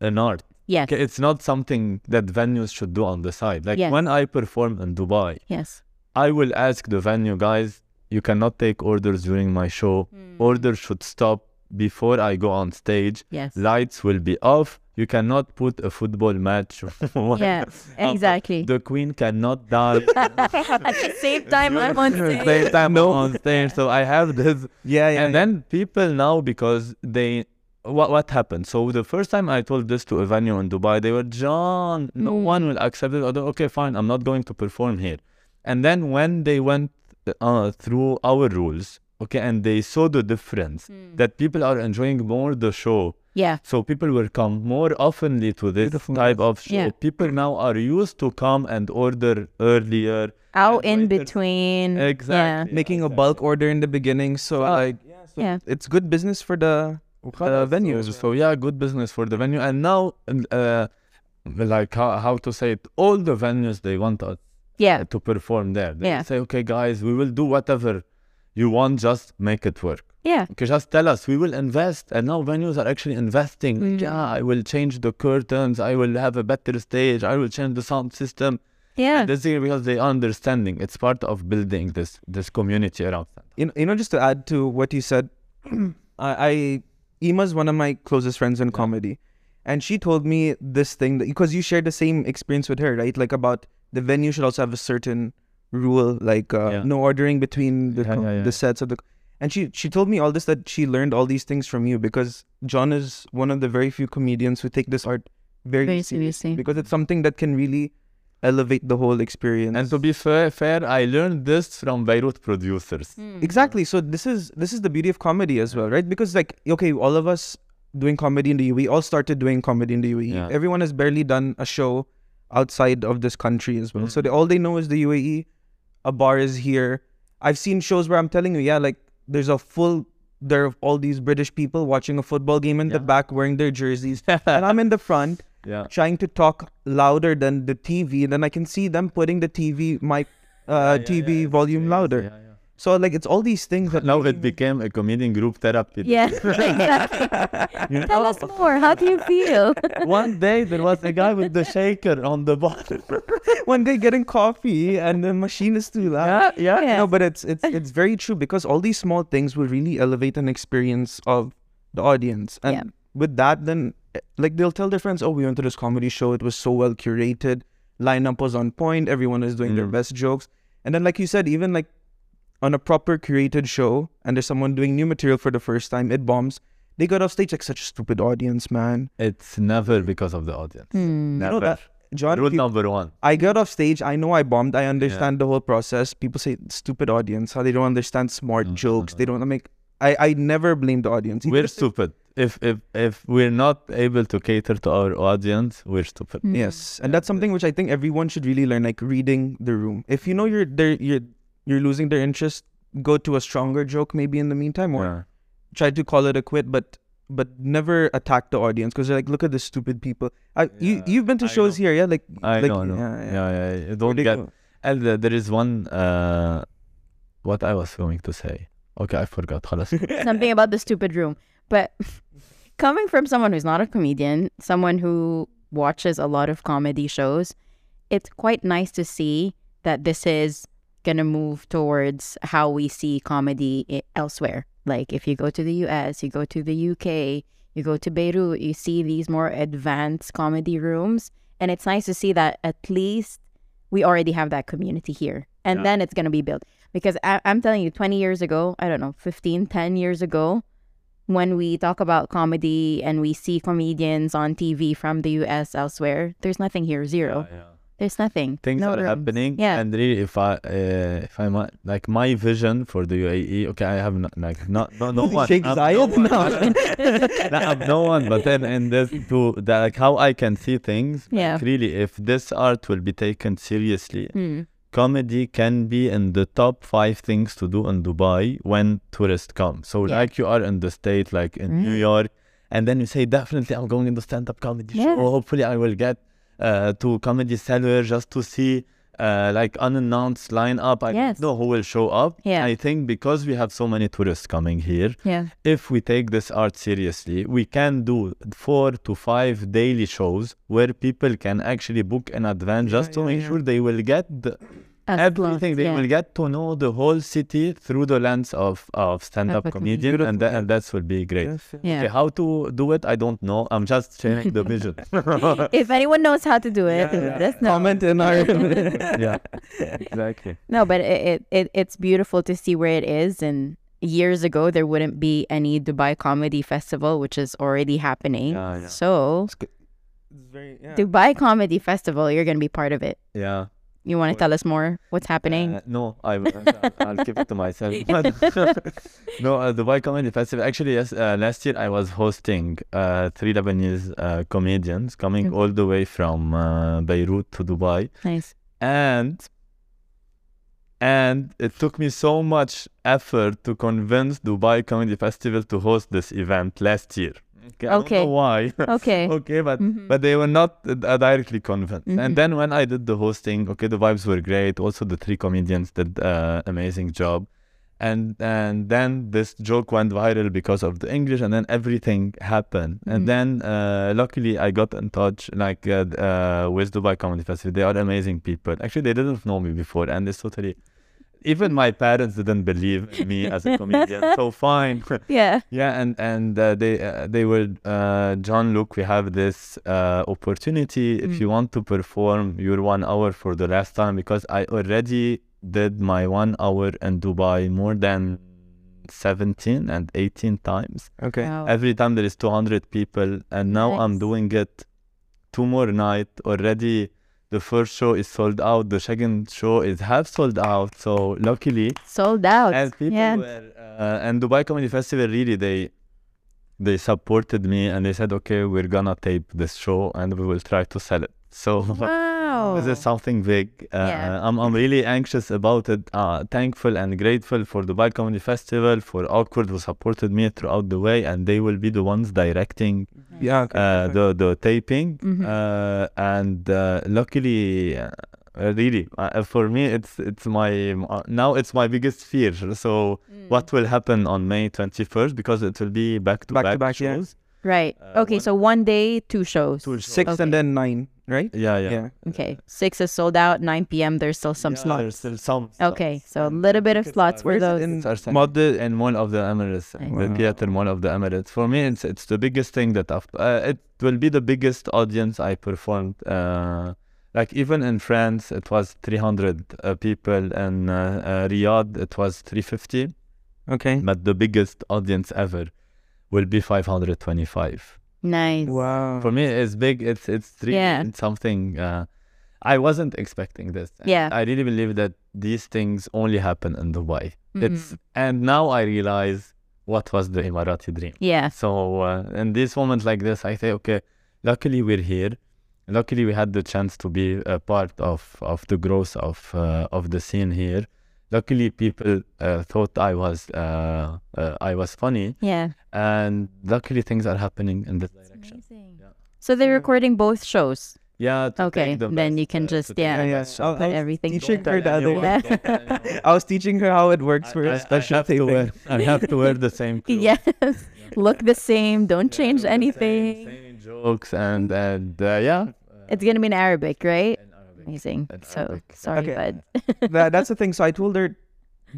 an art. Yes. Okay, It's not something that venues should do on the side. Like Yes. when I perform in Dubai, Yes. I will ask the venue guys, you cannot take orders during my show. Orders should stop before I go on stage Yes. lights will be off. You cannot put a football match. when Yeah. Exactly. The queen cannot die. At the same time, I'm on stage. Same time on stage. So I have this. Yeah, yeah. and then people now because they what what happened? So the first time I told this to a venue in Dubai, they were John. No Mm. one will accept it. Although, okay, fine. I'm not going to perform here. And then when they went uh, through our rules, okay, and they saw the difference Hmm. that people are enjoying more the show. Yeah. So people will come more oftenly to this Beautiful. type of show. Yeah. People now are used to come and order earlier. Out in waiters- between. Exactly. Making a bulk order in the beginning, so Oh, like, yeah, so yeah. it's good business for the uh, venues. So, so yeah, good business for the venue. And now, uh, like how, how to say it, all the venues they want us Yeah. to perform there. They Yeah. say, okay, guys, we will do whatever you want, just make it work. Yeah. Okay, just tell us, we will invest. And now venues are actually investing. Mm. Yeah, I will change the curtains. I will have a better stage. I will change the sound system. Yeah. This is because they are understanding. It's part of building this this community around. that. you know, you know, just to add to what you said, I, I Ema's one of my closest friends in comedy, and she told me this thing that because you shared the same experience with her, right? Like about the venue should also have a certain rule, like uh, Yeah. no ordering between the Yeah, co- yeah, yeah. the sets of the. And she she told me all this that she learned all these things from you because John is one of the very few comedians who take this art very, Very seriously seriously. because it's something that can really elevate the whole experience. And to be fair, fair, I learned this from Beirut producers. Hmm. Exactly. So this is this is the beauty of comedy as well, right? Because like okay, all of us doing comedy in the UAE all started doing comedy in the UAE. Yeah. Everyone has barely done a show outside of this country as well. So they, all they know is the UAE. A bar is here. I've seen shows where I'm telling you, yeah, like there's a full there are all these British people watching a football game in the back wearing their jerseys, and I'm in the front Yeah. trying to talk louder than the TV, and then I can see them putting the TV mic, uh, Yeah, yeah, TV yeah, volume louder. Yeah, yeah. So like it's all these things that Now it you- became a comedian group therapy. Yeah, exactly. You Tell us more. How do you feel? One day there was a guy with the shaker on the bottom. one day getting coffee and the machine is too loud. yeah, Yeah. No, but it's it's it's very true because all these small things will really elevate an experience of the audience. And Yeah. with that, then eh, like they'll tell their friends, "Oh, we went to this comedy show. It was so well curated. Lineup was on point. Everyone is doing their Mm. best jokes." And then, like you said, even like on a proper curated show, and there's someone doing new material for the first time, it bombs. They got off stage like such a stupid audience, man. It's never because of the audience. Hmm. You know that, John. Rule peop- number one. I got off stage. I know I bombed. I understand the whole process. People say stupid audience. How they don't understand smart No, no, jokes. They don't make. I I never blame the audience. We're stupid. If if if we're not able to cater to our audience, we're stupid. Hmm. Yes, and that's something which I think everyone should really learn. Like reading the room. If you know you're there, you're you're losing their interest, go to a stronger joke maybe in the meantime, or yeah. try to call it a quit, but but never attack the audience because they're like, look at the stupid people. I, yeah, you you've been to shows here, yeah? Like I like, know, no. yeah, yeah, yeah. yeah. Don't get. And there is one. Uh, what I was going to say. Okay, I forgot. Something about the stupid room, but coming from someone who's not a comedian, someone who watches a lot of comedy shows, it's quite nice to see that this is going to move towards how we see comedy elsewhere. Like if you go to the US, you go to the UK, you go to Beirut, you see these more advanced comedy rooms. And it's nice to see that at least we already have that community here. And Yeah. then it's going to be built. Because I- I'm telling you, 20 years ago, I don't know, 15, 10 years ago, when we talk about comedy and we see comedians on TV from the US elsewhere, there's nothing here, zero. Yeah, yeah. There's nothing. Things no are rooms. happening Yeah. and really if i uh, if i'm uh, like my vision for the uae okay i have not like not no, no one Sheikh I'm Zayed? no, No. one. No, I'm no one but then and this to that like how i can see things Yeah. like, really if this art will be taken seriously Hmm. comedy can be in the top five things to do in dubai when tourists come so Yeah. like you are in the state like in new Mm. york and then you say definitely i'm going to stand-up comedy Yeah. show hopefully i will get uh, to comedy cellar just to see uh, like unannounced lineup. I Yes. don't know who will show up. Yeah. I think because we have so many tourists coming here, Yeah. if we take this art seriously, we can do four to five daily shows where people can actually book in advance just to yeah, make yeah. sure they will get the, As everything. close, They yeah. will get to know the whole city through the lens of, of stand-up a comedian, comedian. and that and that will be great. Yes, yeah. Yeah. Okay, how to do it? I don't know. I'm just sharing the vision. if anyone knows how to do it, let us know. Comment in our. yeah, exactly. No, but it, it, it it's beautiful to see where it is. And years ago, there wouldn't be any Dubai Comedy Festival, which is already happening. Yeah, yeah. So, It's very, yeah. Dubai Comedy Festival, you're going to be part of it. Yeah. You want to tell us more? What's happening? Uh, no, I, I'll keep it to myself. No, uh, Dubai Comedy Festival. Actually, yes. Uh, last year I was hosting uh, three Lebanese uh, comedians coming Mm. all the way from uh, Beirut to Dubai, nice. and and it took me so much effort to convince Dubai Comedy Festival to host this event last year. Okay, I don't Okay. know why. Okay. okay, but Mhm. but they were not uh, directly convinced. Mhm. And then when I did the hosting, okay, the vibes were great. Also, the three comedians did uh, amazing job. And and then this joke went viral because of the English, and then everything happened. Mhm. And then uh, luckily I got in touch like uh, uh, with Dubai Comedy Festival. They are amazing people. Actually, they didn't know me before, and it's totally. Even my parents didn't believe in me as a comedian. so fine. Yeah. Yeah, and and uh, they uh, they were uh, John. Look, we have this uh, opportunity. If Mm. you want to perform your one hour for the last time, because I already did my one hour in Dubai more than seventeen and eighteen times. Okay. Wow. Every time there is two hundred people, and now I'm doing it two more night already. The first show is sold out. The second show is half sold out. So luckily, Sold out. and people yeah. were uh, and Dubai Comedy Festival really they they supported me and they said okay we're gonna tape this show and we will try to sell it so Wow. This is something big uh, Yeah. I'm, I'm really anxious about it uh, thankful and grateful for Dubai Comedy Festival for Awkward who supported me throughout the way and they will be the ones directing Yeah. Okay. uh, the the taping Mhm. uh, and uh, luckily uh, uh, really. Uh, for me, it's it's my uh, now it's my biggest fear. So what will happen on May twenty first? Because it will be back to Back to back, back, yeah. shows. Right. Uh, okay, one- so one day, two shows. Two shows. Six Okay. and then nine, right? Yeah, yeah. Okay. Six is sold out. 9 p.m. There's still some Yeah, slots. There's still some. Okay, slots. so a little bit of tickets slots are- for Where is it those. in- tickets are selling Mod the in Mall of the Emirates, Nice. the Wow. theater in Mall of the Emirates. For me, it's it's the biggest thing that I've. Uh, it will be the biggest audience I performed. Uh, like even in France, it was 300 uh, people, and uh, uh, Riyadh, it was 350. Okay. But the biggest audience ever will be 525. Nice. Wow. For me, it's big. It's it's three. Yeah. it's something. Uh, I wasn't expecting this. Yeah. I really believe that these things only happen in Dubai. Mm-hmm. It's and now I realize what was the Emirati dream. Yeah. So uh, in these moments like this, I say, okay, luckily we're here. Luckily we had the chance to be a part of of the growth of uh, of the scene here. Luckily people uh, thought I was uh, uh, I was funny, Yeah. and luckily things are happening in this direction. Yeah. So they're recording both shows. Yeah. Okay, the then best, you can uh, just- take yeah. Yeah, best yeah. I'll- Put I'll everything teaching together. her the other anyone, Yeah. don't tell anyone. I was teaching her how it works for I- a I- special I have to wear, I have to wear the same clothes. Yes. Look the same. Don't Yeah, change the same- anything. Same, jokes and and uh, yeah. It's gonna be in Arabic, right? In Arabic. Amazing. In So Arabic. sorry, Okay. bud. that, that's the thing. So I told her,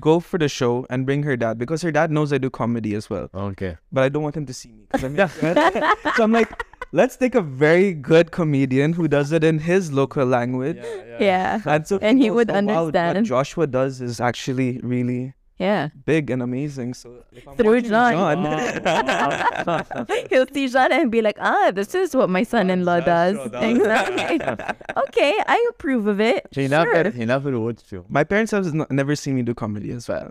go for the show and bring her dad because her dad knows I do comedy as well. Okay. But I don't want him to see me. I'm so I'm like, let's take a very good comedian who does it in his local language. Yeah. And, so And he knows, would understand. wow, What understand." Joshua does is actually really Yeah. big and amazing. So if I'm Through watching John. He'll see John and be like, ah, this is what my son-in-law does. Joshua does. Exactly. okay, I approve of it. He Sure. never he never watched you. my parents have n- never seen me do comedy as well.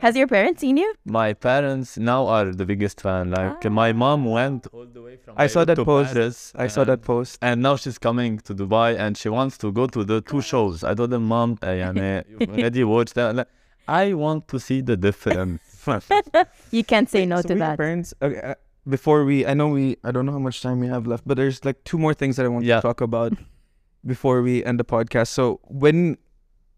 Has your parents seen you? My parents now are the biggest fan. Like my mom went all the way from I saw Beirut that to post. Paris, I saw and- that post. And now she's coming to Dubai and she wants to go to the two shows. I told them, Mom, uh, يعني, you've already watched that. Like, I want to see the difference. You can't say no So to we that. Parents, okay, uh, before we, I know we, I don't know how much time we have left, but there's like two more things that I want Yeah. to talk about before we end the podcast. So when,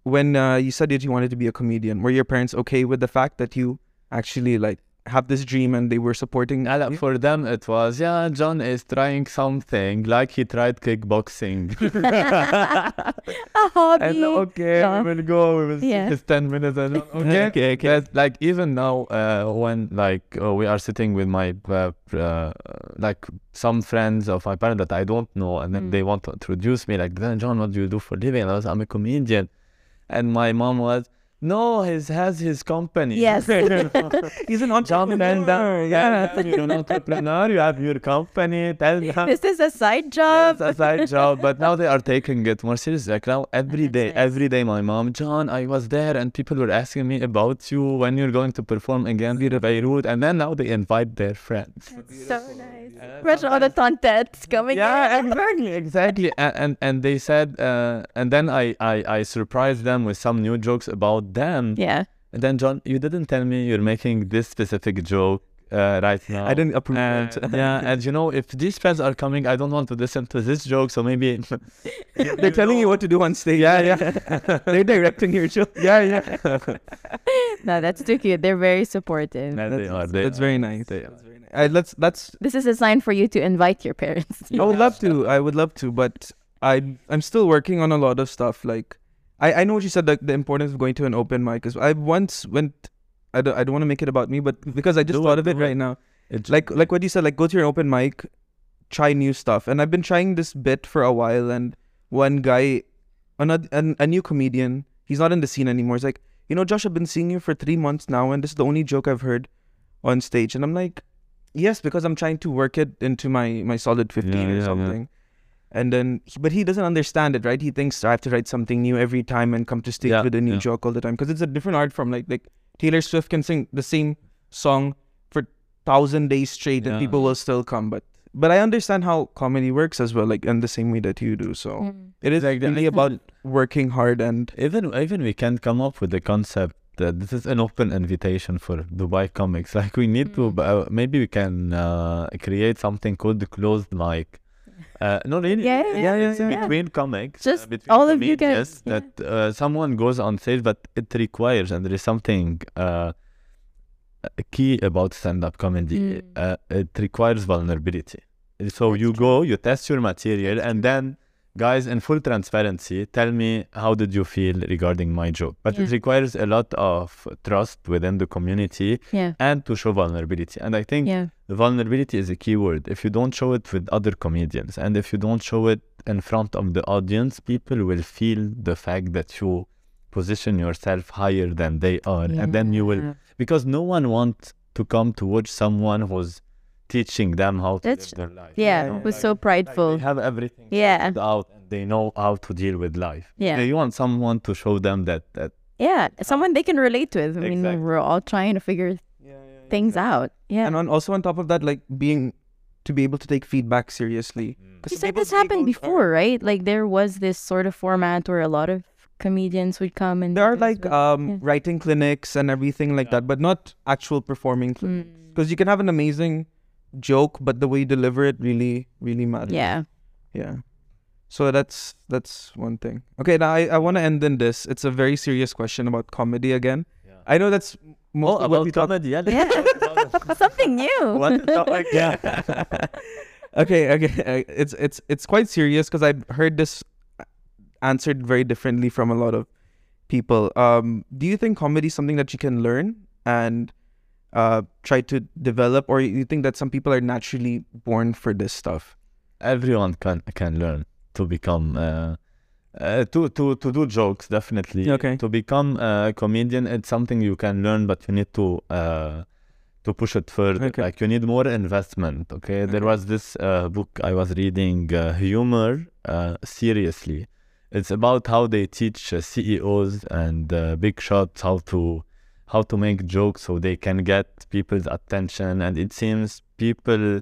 when uh, you said that you wanted to be a comedian, were your parents okay with the fact that you actually like have this dream and they were supporting? Yeah, you? for them, it was, yeah, John is trying something like he tried kickboxing. A hobby. and okay, Yeah. we will go, we will see Yeah. his 10 minutes. And, okay, okay, okay. But, like, even now, uh, when, like, uh, we are sitting with my, uh, uh, like, some friends of my parents that I don't know, and then Mm. they want to introduce me, like, then, John, what do you do for a living? And I was, I'm a comedian. And my mom was, no, he has his company. Yes. He's an John entrepreneur. Menda, Yeah. you're an entrepreneur, you have your company, tell them. This is a side job. It's a side job, but now they are taking it more seriously. Like now, every that's day, nice. every day, my mom, John, I was there, and people were asking me about you when you're going to perform again in Beirut, and then now they invite their friends. That's so nice. Imagine all the tontettes coming Yeah, in. exactly, exactly. And and, and they said, uh, and then I, I I surprised them with some new jokes about them. Yeah. And then John, you didn't tell me you're making this specific joke uh, right now. I didn't approve And, that. yeah, and you know, if these friends are coming, I don't want to listen to this joke, so maybe They're telling you what to do on stage. Yeah, yeah. They're directing your show. yeah, yeah. No, that's too cute. They're very supportive. Yeah, they That's- are. They That's are. very nice. They That's very nice. I, let's. That's. This is a sign for you to invite your parents. I would love to. I would love to, but I I'm still working on a lot of stuff. Like, I I know what you said. Like the importance of going to an open mic. Because I once went. I don't, I don't want to make it about me, but because I just Do thought it, of it it. right now. It's Like like what you said. Like go to your open mic, try new stuff. And I've been trying this bit for a while. And one guy, another an, a new comedian. He's not in the scene anymore. He's like, you know, Josh, I've been seeing you for three months now, and this is the only joke I've heard on stage. And I'm like, yes, because I'm trying to work it into my my solid 15 Yeah, or yeah, yeah. Something. And then, but he doesn't understand it, right? He thinks I have to write something new every time and come to stage Yeah, with a new yeah. joke all the time because it's a different art form. Like like Taylor Swift can sing the same song for thousand days straight and people will still come. But but I understand how comedy works as well, like in the same way that you do. So Mm. it is Exactly. really about working hard and even even we can come up with the concept that this is an open invitation for Dubai comics. Like we need to Mm. uh, maybe we can uh, create something called the closed mic. Uh, no, really. Yeah, yeah, yeah, yeah, yeah. Between comics, Just uh, between all of you guys, yeah. that uh, someone goes on stage, but it requires, and there is something uh, key about stand-up comedy. Mm. Uh, it requires vulnerability. So you go, you test your material, and then, guys, in full transparency, tell me how did you feel regarding my joke. But it requires a lot of trust within the community Yeah. and to show vulnerability. And I think Yeah. vulnerability is a key word. If you don't show it with other comedians and if you don't show it in front of the audience, people will feel the fact that you position yourself higher than they are. And then you will, because no one wants to come to watch someone who's teaching them how to That's- live their life. Yeah. you know? It was Like- so like prideful. they have everything Yeah. sorted out and they know how to deal with life. Yeah. They want someone to show them that, that Yeah. Someone they can relate with. I mean, we're all trying to figure things out. Yeah. And on, also on top of that, like being to be able to take feedback seriously. 'Cause You said this happened don't- before, right? Like there was this sort of format where a lot of comedians would come and There are like this. um yeah. writing clinics and everything like Yeah. that, but not actual performing clinics. Mm. Because you can have an amazing joke, but the way you deliver it really, really matters. yeah. Yeah. So that's that's one thing. Okay, now I, I want to end in this. It's a very serious question about comedy again. Yeah. I know that's most Oh, about we talk. comedy, yeah. Yeah. talk about it. Something new. What the topic? Yeah. okay, okay. uh, It's it's it's quite serious because I've heard this answered very differently from a lot of people. Um, do you think comedy is something that you can learn and uh, try to develop, or you think that some people are naturally born for this stuff? everyone can can learn to become uh, uh, to to to do jokes definitely Okay. to become a comedian it's something you can learn but you need to uh, to push it further Okay. like you need more investment okay there was this uh, book i was reading uh, humor uh, seriously it's about how they teach uh, ceos and uh, big shots how to how to make jokes so they can get people's attention and it seems people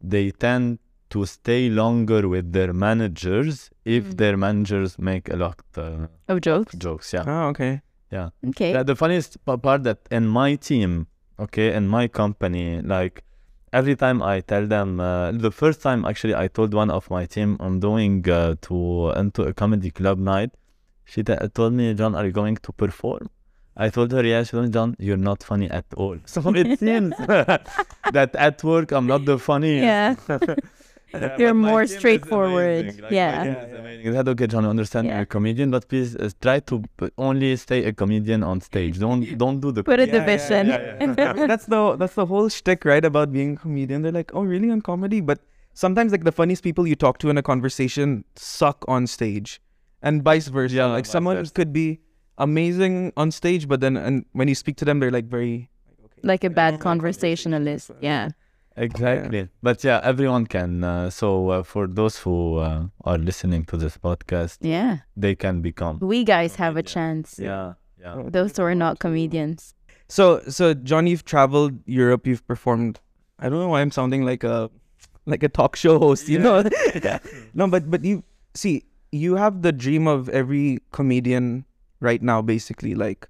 they tend to stay longer with their managers if Mm. their managers make a lot uh, Of jokes. jokes yeah Oh, okay. Yeah. Okay. the, the funniest part that in my team okay in my company like every time i tell them uh, the first time actually i told one of my team i'm doing uh, to into a comedy club night she t- told me john are you going to perform I told her, yes, she told me, John, you're not funny at all. So it seems that at work I'm not the funniest. Yeah. Yeah, You're more straightforward. Like, Yeah. my team is amazing. Said, okay, John, I understand Yeah. you're a comedian, but please uh, try to p- only stay a comedian on stage. Don't don't do the Put a Yeah, yeah, division. yeah, that's the that's the whole shtick, right? About being a comedian. They're like, oh, really on comedy? But sometimes, like the funniest people you talk to in a conversation suck on stage, and vice versa. Yeah, like someone versa. could be amazing on stage, but then and when you speak to them, they're like very like a bad conversationalist. Yeah. Exactly. But yeah, everyone can. Uh, so uh, for those who uh, are listening to this podcast, Yeah. they can become. We guys have a chance. Yeah. Yeah. Those who are not comedians. So, so John, you've traveled Europe. You've performed. I don't know why I'm sounding like a like a talk show host. You know? no, but but you see, you have the dream of every comedian right now, basically. Like,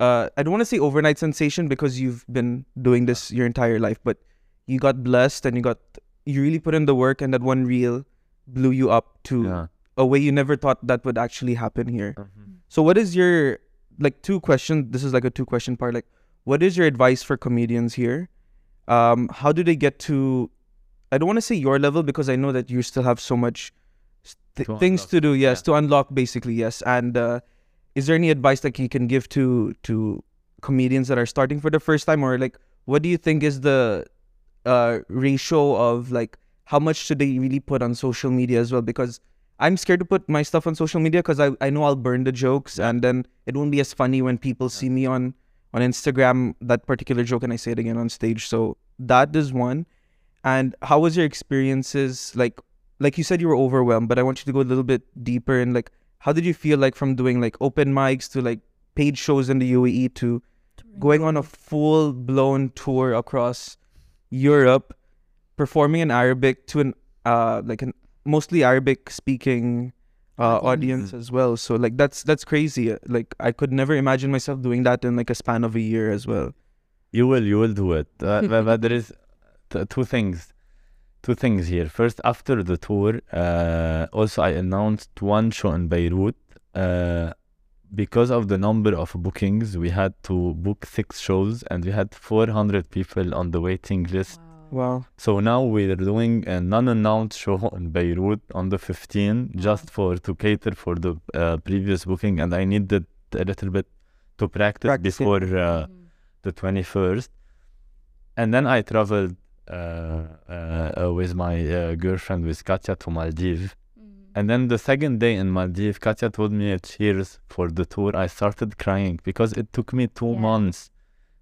uh, I don't want to say overnight sensation because you've been doing this your entire life, but you got blessed and you got you really put in the work, and that one reel blew you up to Yeah. a way you never thought that would actually happen here. Mhm. So what is your like two questions? This is like a two question part. Like, what is your advice for comedians here? Um, how do they get to? I don't want to say your level because I know that you still have so much th- To things unlock, to do. Yes, yeah. to unlock basically. Yes, and uh, is there any advice that you can give to to comedians that are starting for the first time, or like what do you think is the uh, ratio of like how much should they really put on social media as well? Because I'm scared to put my stuff on social media because I, I know I'll burn the jokes and then it won't be as funny when people see me on on Instagram that particular joke and I say it again on stage. So that is one. And how was your experiences like like you said you were overwhelmed, but I want you to go a little bit deeper and like how did you feel like from doing like open mics to like paid shows in the UAE to going on a full blown tour across Europe, performing in Arabic to an uh like an mostly Arabic speaking uh, audience as well. So like that's that's crazy. Like I could never imagine myself doing that in like a span of a year as well. You will, you will do it. Uh, but, but there is t- two things two things here. First, after the tour, uh, also I announced one show in Beirut. Uh, because of the number of bookings, we had to book six shows, and we had 400 people on the waiting list. Wow. So now we're doing a non-announced show in Beirut on the 15th, just for to cater for the uh, previous booking, and I needed a little bit to practice, yeah. before uh, the 21st. And then I traveled Uh, uh, uh, with my uh, girlfriend, with Katya, to Maldives. Mm-hmm. And then the second day in Maldives, Katya told me cheers for the tour. I started crying because it took me two Yeah. months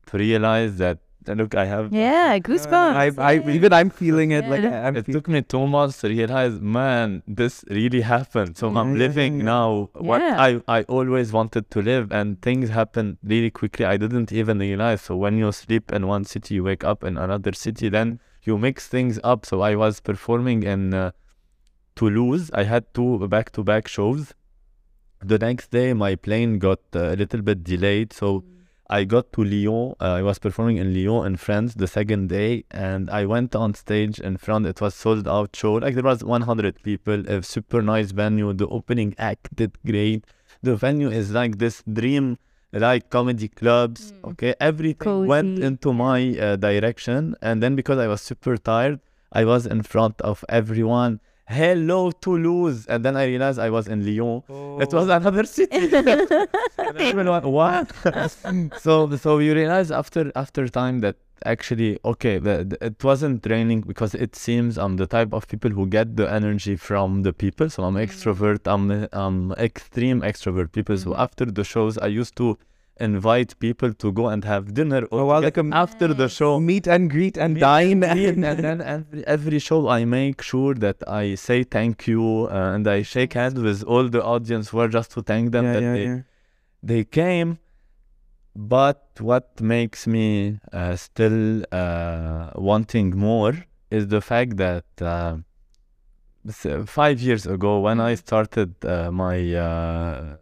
to realize that. And look, I have Yeah, goosebumps. I, I even I'm feeling it. Like I'm it feel- took me two months to realize, man, this really happened. So Yeah, I'm yeah, living yeah. now what I, I always wanted to live, and things happen really quickly. I didn't even realize. So when you sleep in one city, you wake up in another city, then you mix things up. So I was performing in uh, Toulouse. I had two back to back shows. The next day, my plane got uh, a little bit delayed. So I got to Lyon. Uh, I was performing in Lyon in France the second day, and I went on stage in front. It was sold out show. Like there was 100 people, a super nice venue. The opening act did great. The venue is like this dream, like comedy clubs. Mm. Okay, everything went into my uh, direction, and then because I was super tired, I was in front of everyone. Hello Toulouse, and then I realized I was in Lyon. It was another city. Everyone, what? so so you realize after after time that actually okay the, the- it wasn't raining because it seems I'm the type of people who get the energy from the people. So I'm extrovert. I'm I'm extreme extrovert people. So Mhm. after the shows, I used to invite people to go and have dinner or to like a- after the show. meet and greet and Meet dine and and, and then every, every show I make sure that I say thank you uh, and I shake hands with all the audience who are just to thank them yeah, that yeah, they, yeah. they came. But what makes me uh, still uh, wanting more is the fact that uh, five years ago, when I started uh, my uh,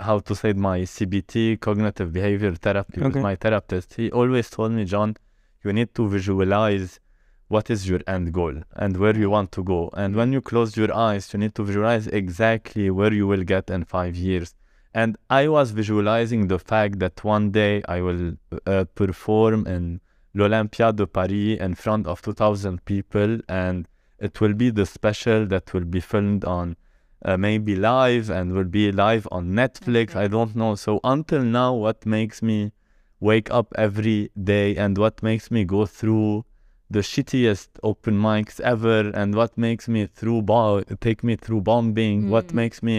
how to say it, my CBT, cognitive behavior therapy, with my therapist, he always told me, John, you need to visualize what is your end goal and where you want to go. And when you close your eyes, you need to visualize exactly where you will get in five years. And I was visualizing the fact that one day I will uh, perform in l'Olympia de Paris in front of 2,000 people, and it will be the special that will be filmed on uh, maybe live and will be live on Netflix. I don't know. So until now, what makes me wake up every day and what makes me go through the shittiest open mics ever and what makes me through bo- take me through bombing, what Mm. makes me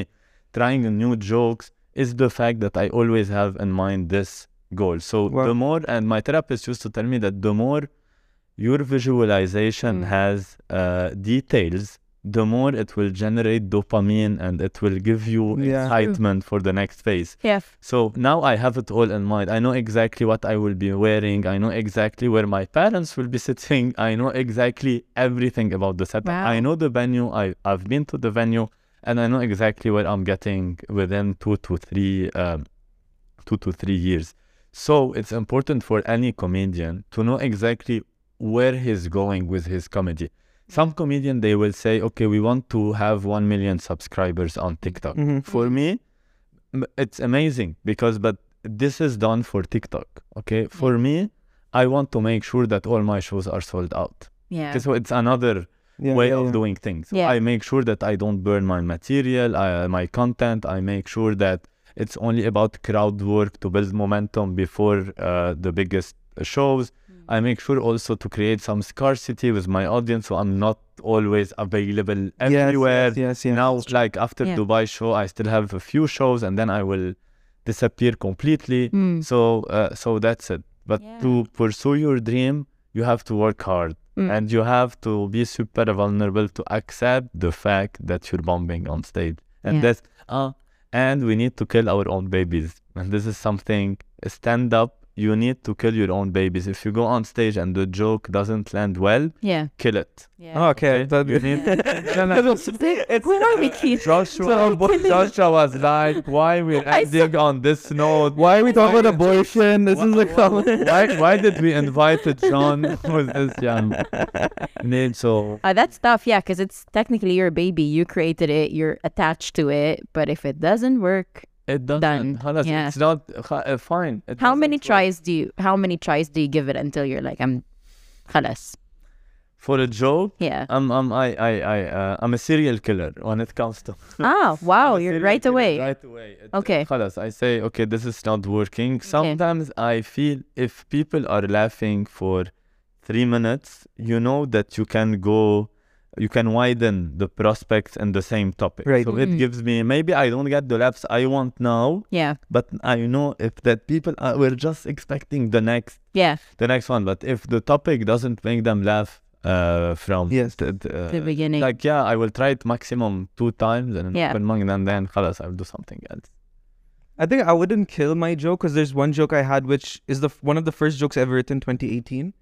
trying new jokes is the fact that I always have in mind this goal. So Wow. the more, and my therapist used to tell me that the more your visualization Mm. has uh, details, the more it will generate dopamine and it will give you Yeah. excitement for the next phase. Yeah. So now I have it all in mind. I know exactly what I will be wearing. I know exactly where my parents will be sitting. I know exactly everything about the setup. Wow. I know the venue. I, I've been to the venue and I know exactly where I'm getting within two to three, um, two to three years. So it's important for any comedian to know exactly where he's going with his comedy. Some comedian they will say, okay, we want to have one million subscribers on TikTok. Mhm. For me, it's amazing because but this is done for TikTok. Okay, for me, I want to make sure that all my shows are sold out. Yeah. So it's another Yeah, way yeah, of yeah. doing things. Yeah. I make sure that I don't burn my material, I, my content. I make sure that it's only about crowd work to build momentum before uh, the biggest shows. I make sure also to create some scarcity with my audience, so I'm not always available everywhere. Yes, yes, yes. Now, like after Yeah. Dubai show, I still have a few shows, and then I will disappear completely. Mm. So, uh, so that's it. But Yeah. to pursue your dream, you have to work hard Mm. and you have to be super vulnerable to accept the fact that you're bombing on stage and Yeah. that's uh and we need to kill our own babies and this is something stand up you need to kill your own babies. If you go on stage and the joke doesn't land well, Yeah. kill it. Yeah. Oh, okay. Okay? That- You need- no, no. Where are we, Keith? Joshua, Joshua was like, why we're I saw- ending on this note? Why are we talking about abortion? This is a comment. why, why did we invite John with this young name? So Uh, that's tough, yeah, because it's technically your baby. You created it, you're attached to it. But if it doesn't work, it doesn't. Done. خلاص, Yeah. It's not uh, fine. It how doesn't many work. tries do you? How many tries do you give it until you're like, I'm, خلاص. for a joke? Yeah. I'm I'm I I I uh, I'm a serial killer when it comes to ah, wow, I'm a you're serial right killer away. Right away. It- Okay. خلاص, I say okay, this is not working. Sometimes I feel if people are laughing for three minutes, you know that you can go, you can widen the prospects in the same topic. Right. So Mhm. it gives me maybe I don't get the laughs I want now, Yeah. but I know if that people are, were just expecting the next Yeah. the next one. But if the topic doesn't make them laugh uh, from Yes. the, the, The beginning. like yeah, I will try it maximum two times and Yeah. open mind and then خلاص I'll do something else. I think I wouldn't kill my joke because there's one joke I had which is the f- one of the first jokes ever written 2018.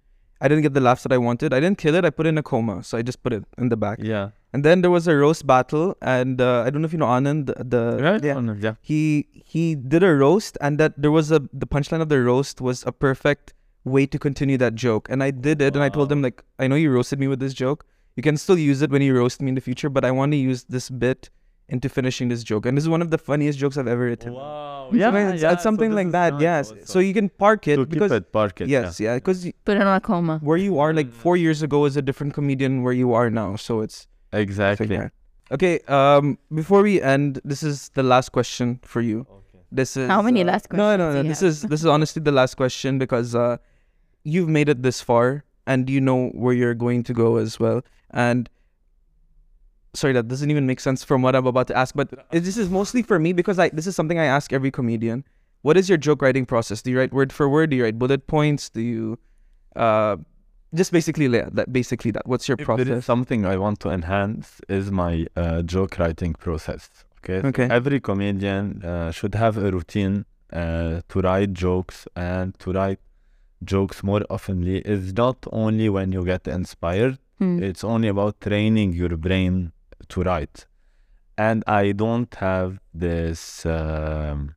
I didn't get the laughs that I wanted. I didn't kill it. I put it in a coma, so I just put it in the back. Yeah. And then there was a roast battle, and uh, I don't know if you know Anand. The, Right? yeah, no, yeah. he he did a roast, and that there was a the punchline of the roast was a perfect way to continue that joke. And I did it, and I told him like, I know you roasted me with this joke. You can still use it when you roast me in the future, but I want to use this bit into finishing this joke. And this is one of the funniest jokes I've ever written. Wow. So Yeah, it's, yeah. it's something so like that. yes. also. So you can park it to because keep it park it. yes, yeah, because Put it on a coma. where you are like Mm. four years ago is a different comedian where you are now. So it's Yeah. Exactly. figure. Okay. Um. Before we end, this is the last question for you. Okay. This is How many uh, last questions? No, no, no. do you This have? is this is honestly the last question because uh, you've made it this far and you know where you're going to go as well. And sorry, that doesn't even make sense from what I'm about to ask. But this is mostly for me because I this is something I ask every comedian. What is your joke writing process? Do you write word for word? Do you write bullet points? Do you uh, just basically la- that? Basically that. What's your If there is process? something I want to enhance is my uh, joke writing process. Okay. So Okay. every comedian uh, should have a routine uh, to write jokes and to write jokes more oftenly. Is not only when you get inspired. Hmm. It's only about training your brain to write. And I don't have this um,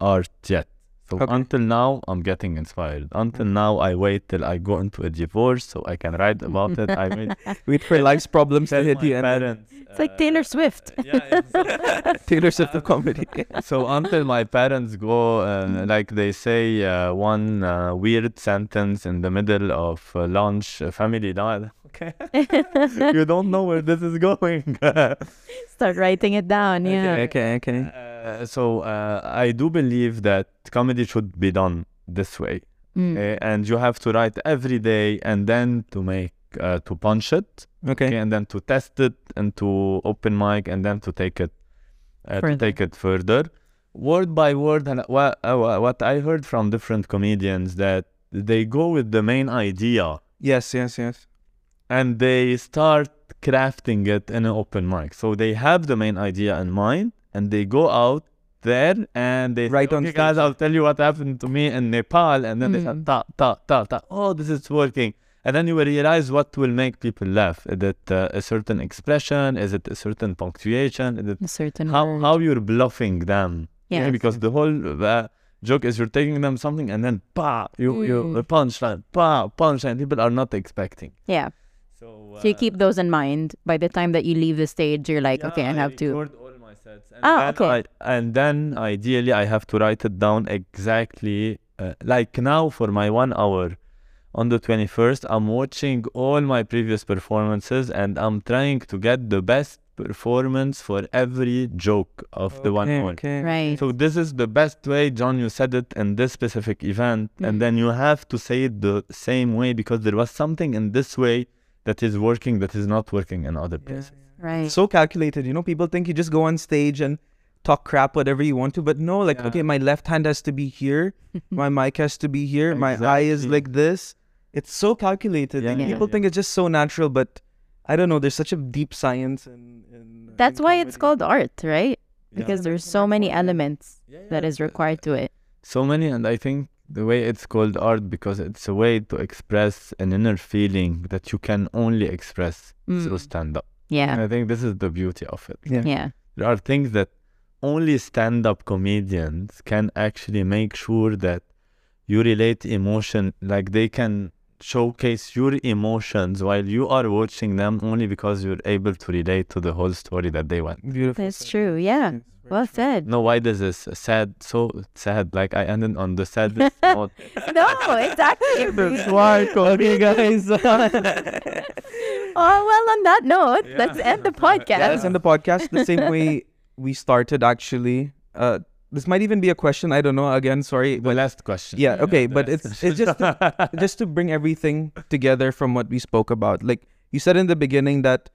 art yet. So Okay. until now, I'm getting inspired. Until now, I wait till I go into a divorce so I can write about it. I wait Wait for life's problems to hit my you and then parents. It's like Taylor Swift. uh, yeah, exactly. Taylor Swift of comedy. so until my parents go, uh, like they say, uh, one uh, weird sentence in the middle of uh, lunch, uh, family died. Okay, you don't know where this is going. Start writing it down. Yeah. Okay, okay, okay. Uh, so uh, I do believe that comedy should be done this way, Mm. okay? and you have to write every day, and then to make uh, to punch it, Okay. okay, and then to test it, and to open mic, and then to take it uh, to Further. take it further, word by word. And what uh, what I heard from different comedians that they go with the main idea Yes, yes, yes. and they start crafting it in an open mic. So they have the main idea in mind and they go out there and they Right say, on okay, guys. I'll tell you what happened to me in Nepal. And then they say, Mm. ta, ta, ta, ta. Oh, this is working. And then you will realize what will make people laugh. Is it uh, a certain expression? Is it a certain punctuation? Is it A certain how, word. how you're bluffing them? Yeah. Because the whole uh, joke is you're taking them something and then pa, you, you Mm. the punchline, pa, punchline. People are not expecting. Yeah. So, So you uh, keep those in mind. By the time that you leave the stage, you're like, okay, I have to. Record all my sets. And Ah, then okay. I, and then ideally, I have to write it down exactly. Uh, like now, for my one hour on the 21st, I'm watching all my previous performances and I'm trying to get the best performance for every joke of the one hour. okay. Right. So this is the best way, John. You said it in this specific event, Mm. and then you have to say it the same way because there was something in this way that is working that is not working in other Yeah. Places. right. So calculated. You know, people think you just go on stage and talk crap whatever you want to, but no, like, Yeah. okay, my left hand has to be here, my mic has to be here, my eye is like this. It's so calculated. Yeah, and yeah, people yeah. think it's just so natural, but I don't know. There's such a deep science and, in That's in why it's called art, right? Yeah. Because there's so many elements that is required to it. so many, and I think the way it's called art because it's a way to express an inner feeling that you can only express through Mm. stand up. Yeah. I think this is the beauty of it. Yeah. Yeah. There are things that only stand up comedians can actually make sure that you relate emotion, like they can showcase your emotions while you are watching them only because you're able to relate to the whole story that they went. Beautiful. That's true. Yeah. Well said. No, why does this sad, so sad? Like I ended on the saddest note. No, exactly. why, okay, guys. Oh, well, on that note, let's end the podcast. Yeah, let's end the podcast the same way we started. Actually, uh, this might even be a question. I don't know. Again, sorry. The last question. Yeah, okay, the but last it's it's just to, just to bring everything together from what we spoke about. Like you said in the beginning that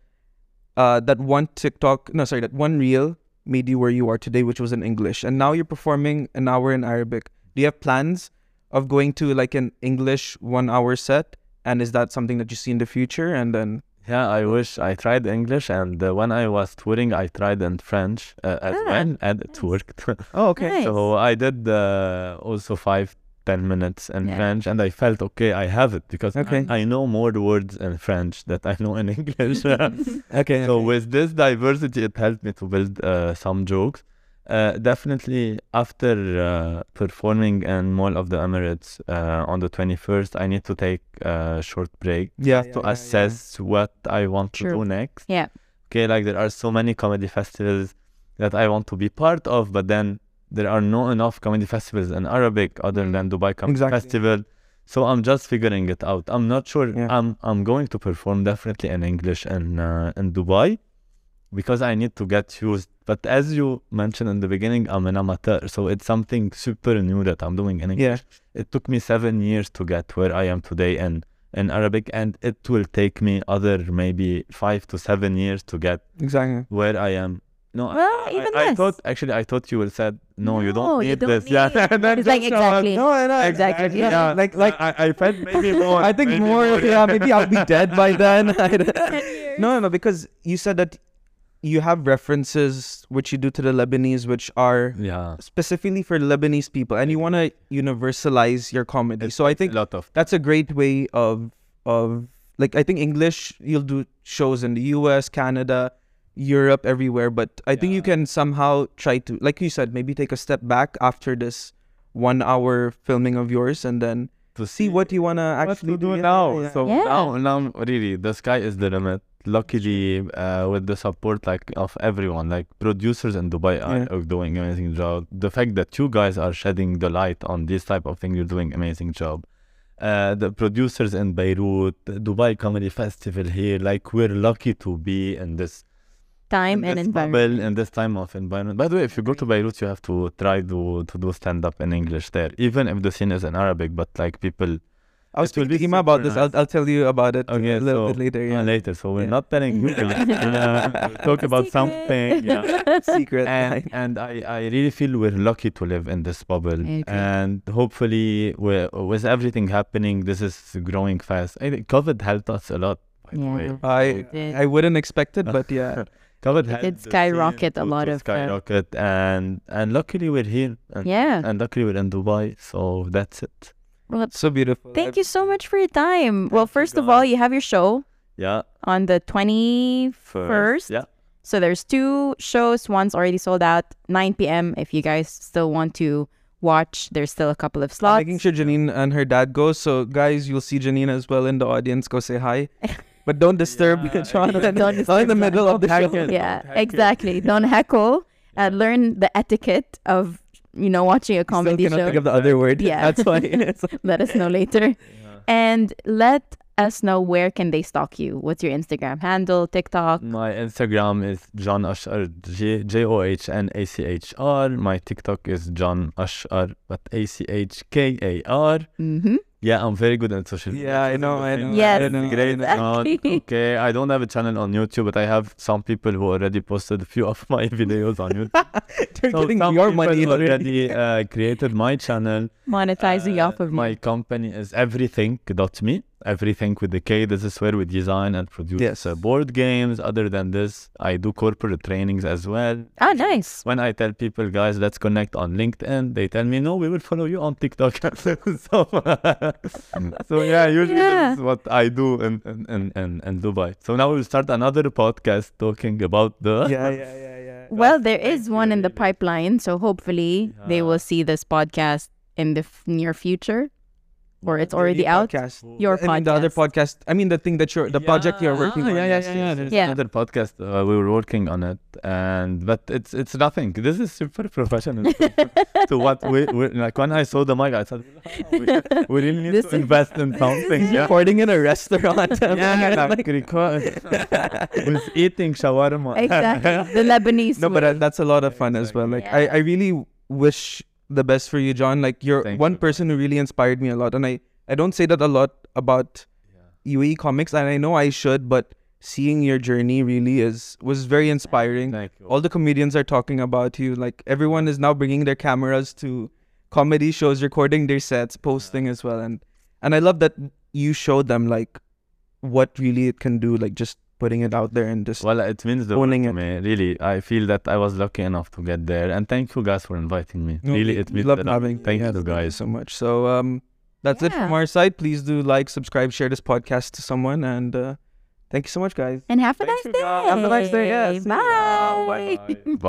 uh that one TikTok, no, sorry, that one reel made you where you are today, which was in English, and now you're performing an hour in Arabic. Do you have plans of going to like an English one hour set? And is that something that you see in the future? And then Yeah, I wish I tried English, and uh, when I was touring, I tried in French uh, as Ah, well, and it worked. oh, okay, Nice. so I did uh, also five, ten minutes in Yeah. French, and I felt okay. I have it because Okay. I, I know more words in French that I know in English. okay, so okay. with this diversity, it helped me to build uh, some jokes. Uh, definitely after uh, performing in Mall of the Emirates uh, on the 21st, I need to take a short break yeah, to assess what I want to do next. Yeah. Okay, like there are so many comedy festivals that I want to be part of, but then there are not enough comedy festivals in Arabic other Mm. than Dubai Comedy Exactly. Festival. So I'm just figuring it out. I'm not sure. Yeah. I'm I'm going to perform definitely in English in uh, in Dubai because I need to get used. But as you mentioned in the beginning, I'm an amateur, so it's something super new that I'm doing in English. Yeah. It took me seven years to get where I am today in in Arabic, and it will take me other maybe five to seven years to get Exactly. where I am. No, I- Well, I, even I, less. thought actually I thought you will said no, you don't you need don't this. need yeah, it. and then It's like, just come exactly. No, no, Exactly, yeah. Yeah, like like I, I felt maybe more. I think maybe more. Yeah, maybe I'll be dead by then. I don't- years. no, no, because you said that you have references which you do to the Lebanese, which are Yeah, specifically for Lebanese people, and you want to universalize your comedy. So I think a lot of that's a great way of of like I think English you'll do shows in the U.S., Canada, Europe, everywhere. But I think you can somehow try to, like you said, maybe take a step back after this one hour filming of yours, and then to see what you wanna actually to do Yeah, now. yeah, yeah. So Yeah. now, now really, the sky is the limit. Luckily, uh, with the support like of everyone, like producers in Dubai are, Yeah. are doing amazing job. The fact that you guys are shedding the light on this type of thing, you're doing amazing job. Uh, the producers in Beirut, the Dubai Comedy Festival here, like we're lucky to be in this Time in and environment. bubble, in this time of environment. By the way, if you go to Beirut, you have to try to to do stand up in English there, even if the scene is in Arabic. But like people I was It will speaking to be Ima about super this. I'll. I'll tell you about it Okay, a little so- bit later. uh, later, so we're Yeah. not telling you. guys. Uh, talk about something. Yeah. Secret. And and I, I really feel we're lucky to live in this bubble, I and hopefully, we with everything happening, this is growing fast. I think COVID helped us a lot. By the way. Yeah. I did. I wouldn't expect it, but yeah. COVID It helped did skyrocket a lot to of, uh, skyrocket, and and luckily we're here, and, Yeah. and luckily we're in Dubai, so that's it. Well, So beautiful. thank you so much for your time. well, Thank you, first of all, you have your show Yeah, on the 21st. yeah. So there's two shows. One's already sold out, 9 p.m. If you guys still want to watch, there's still a couple of I'm slots. making sure Janine and her dad go. So guys, you'll see Janine as well in the audience. Go say hi, but don't disturb Yeah, Jonathan. Don't Not in disturb the middle of the show. yeah, Don't exactly. Don't heckle. Uh, learn the etiquette of you know watching a Still comedy cannot show. think of the other word. Yeah. that's why. Let us know later, Yeah. and let us know where can they stalk you. What's your Instagram handle, TikTok? My Instagram is John Achkar, J J O H N A C H R. My TikTok is John Achkar, but A C H K A R. Mm-hmm. Yeah, I'm very good at social media. Yeah, I know, I know. Yes. I know, Great. I know. Not- okay, I don't have a channel on YouTube, but I have some people who already posted a few of my videos on YouTube. They're So getting some your people money already. already uh, created my channel. Monetizing Uh, off of my you. company is everything.me. everything with the K. This is where we design and produce Yes. uh, board games. Other than this, I do corporate trainings as well. Oh, nice. When I tell people, guys, let's connect on LinkedIn, they tell me, no, we will follow you on TikTok. so, so yeah, usually Yeah. this is what I do in, in, in, in, in Dubai. So now we'll start another podcast talking about the. yeah, yeah, yeah, yeah. Well, there is thank is you, one in the really. pipeline, so hopefully they will see this podcast in the f- near future, or it's The already new out. Podcast. Your I mean, the other podcast. I mean, the thing that you're, the project you're working Ah, on. Yeah, yeah, yeah, yeah. There's Yeah. another podcast. Uh, we were working on it, and but it's it's nothing. This is super professional. so what we we like when I saw the mic, I said, "Oh, we, we really need This to invest in something. yeah. Recording in a restaurant. Yeah, Like- like record with eating shawarma. Exactly, the Lebanese. no, but uh, that's a lot of fun as well. Like I, I really wish the best for you, John. Like you're Thank one you. person who really inspired me a lot, and I, I don't say that a lot about UAE comics, and I know I should, but seeing your journey really is was very inspiring. Thank you. All the comedians are talking about you. Like everyone is now bringing their cameras to comedy shows, recording their sets, posting as well, and and I love that you showed them like what really it can do, like just putting it out there and just Well, it means the Owning world to it. me. Really, I feel that I was lucky enough to get there, and thank you guys for inviting me. No, really, it we means love a lot. having Thank yes, you guys. so much. So um, that's it from our side. Please do like, subscribe, share this podcast to someone, and uh, thank you so much, guys. and have a Thank nice day. Have a nice day, yes. Bye. Bye.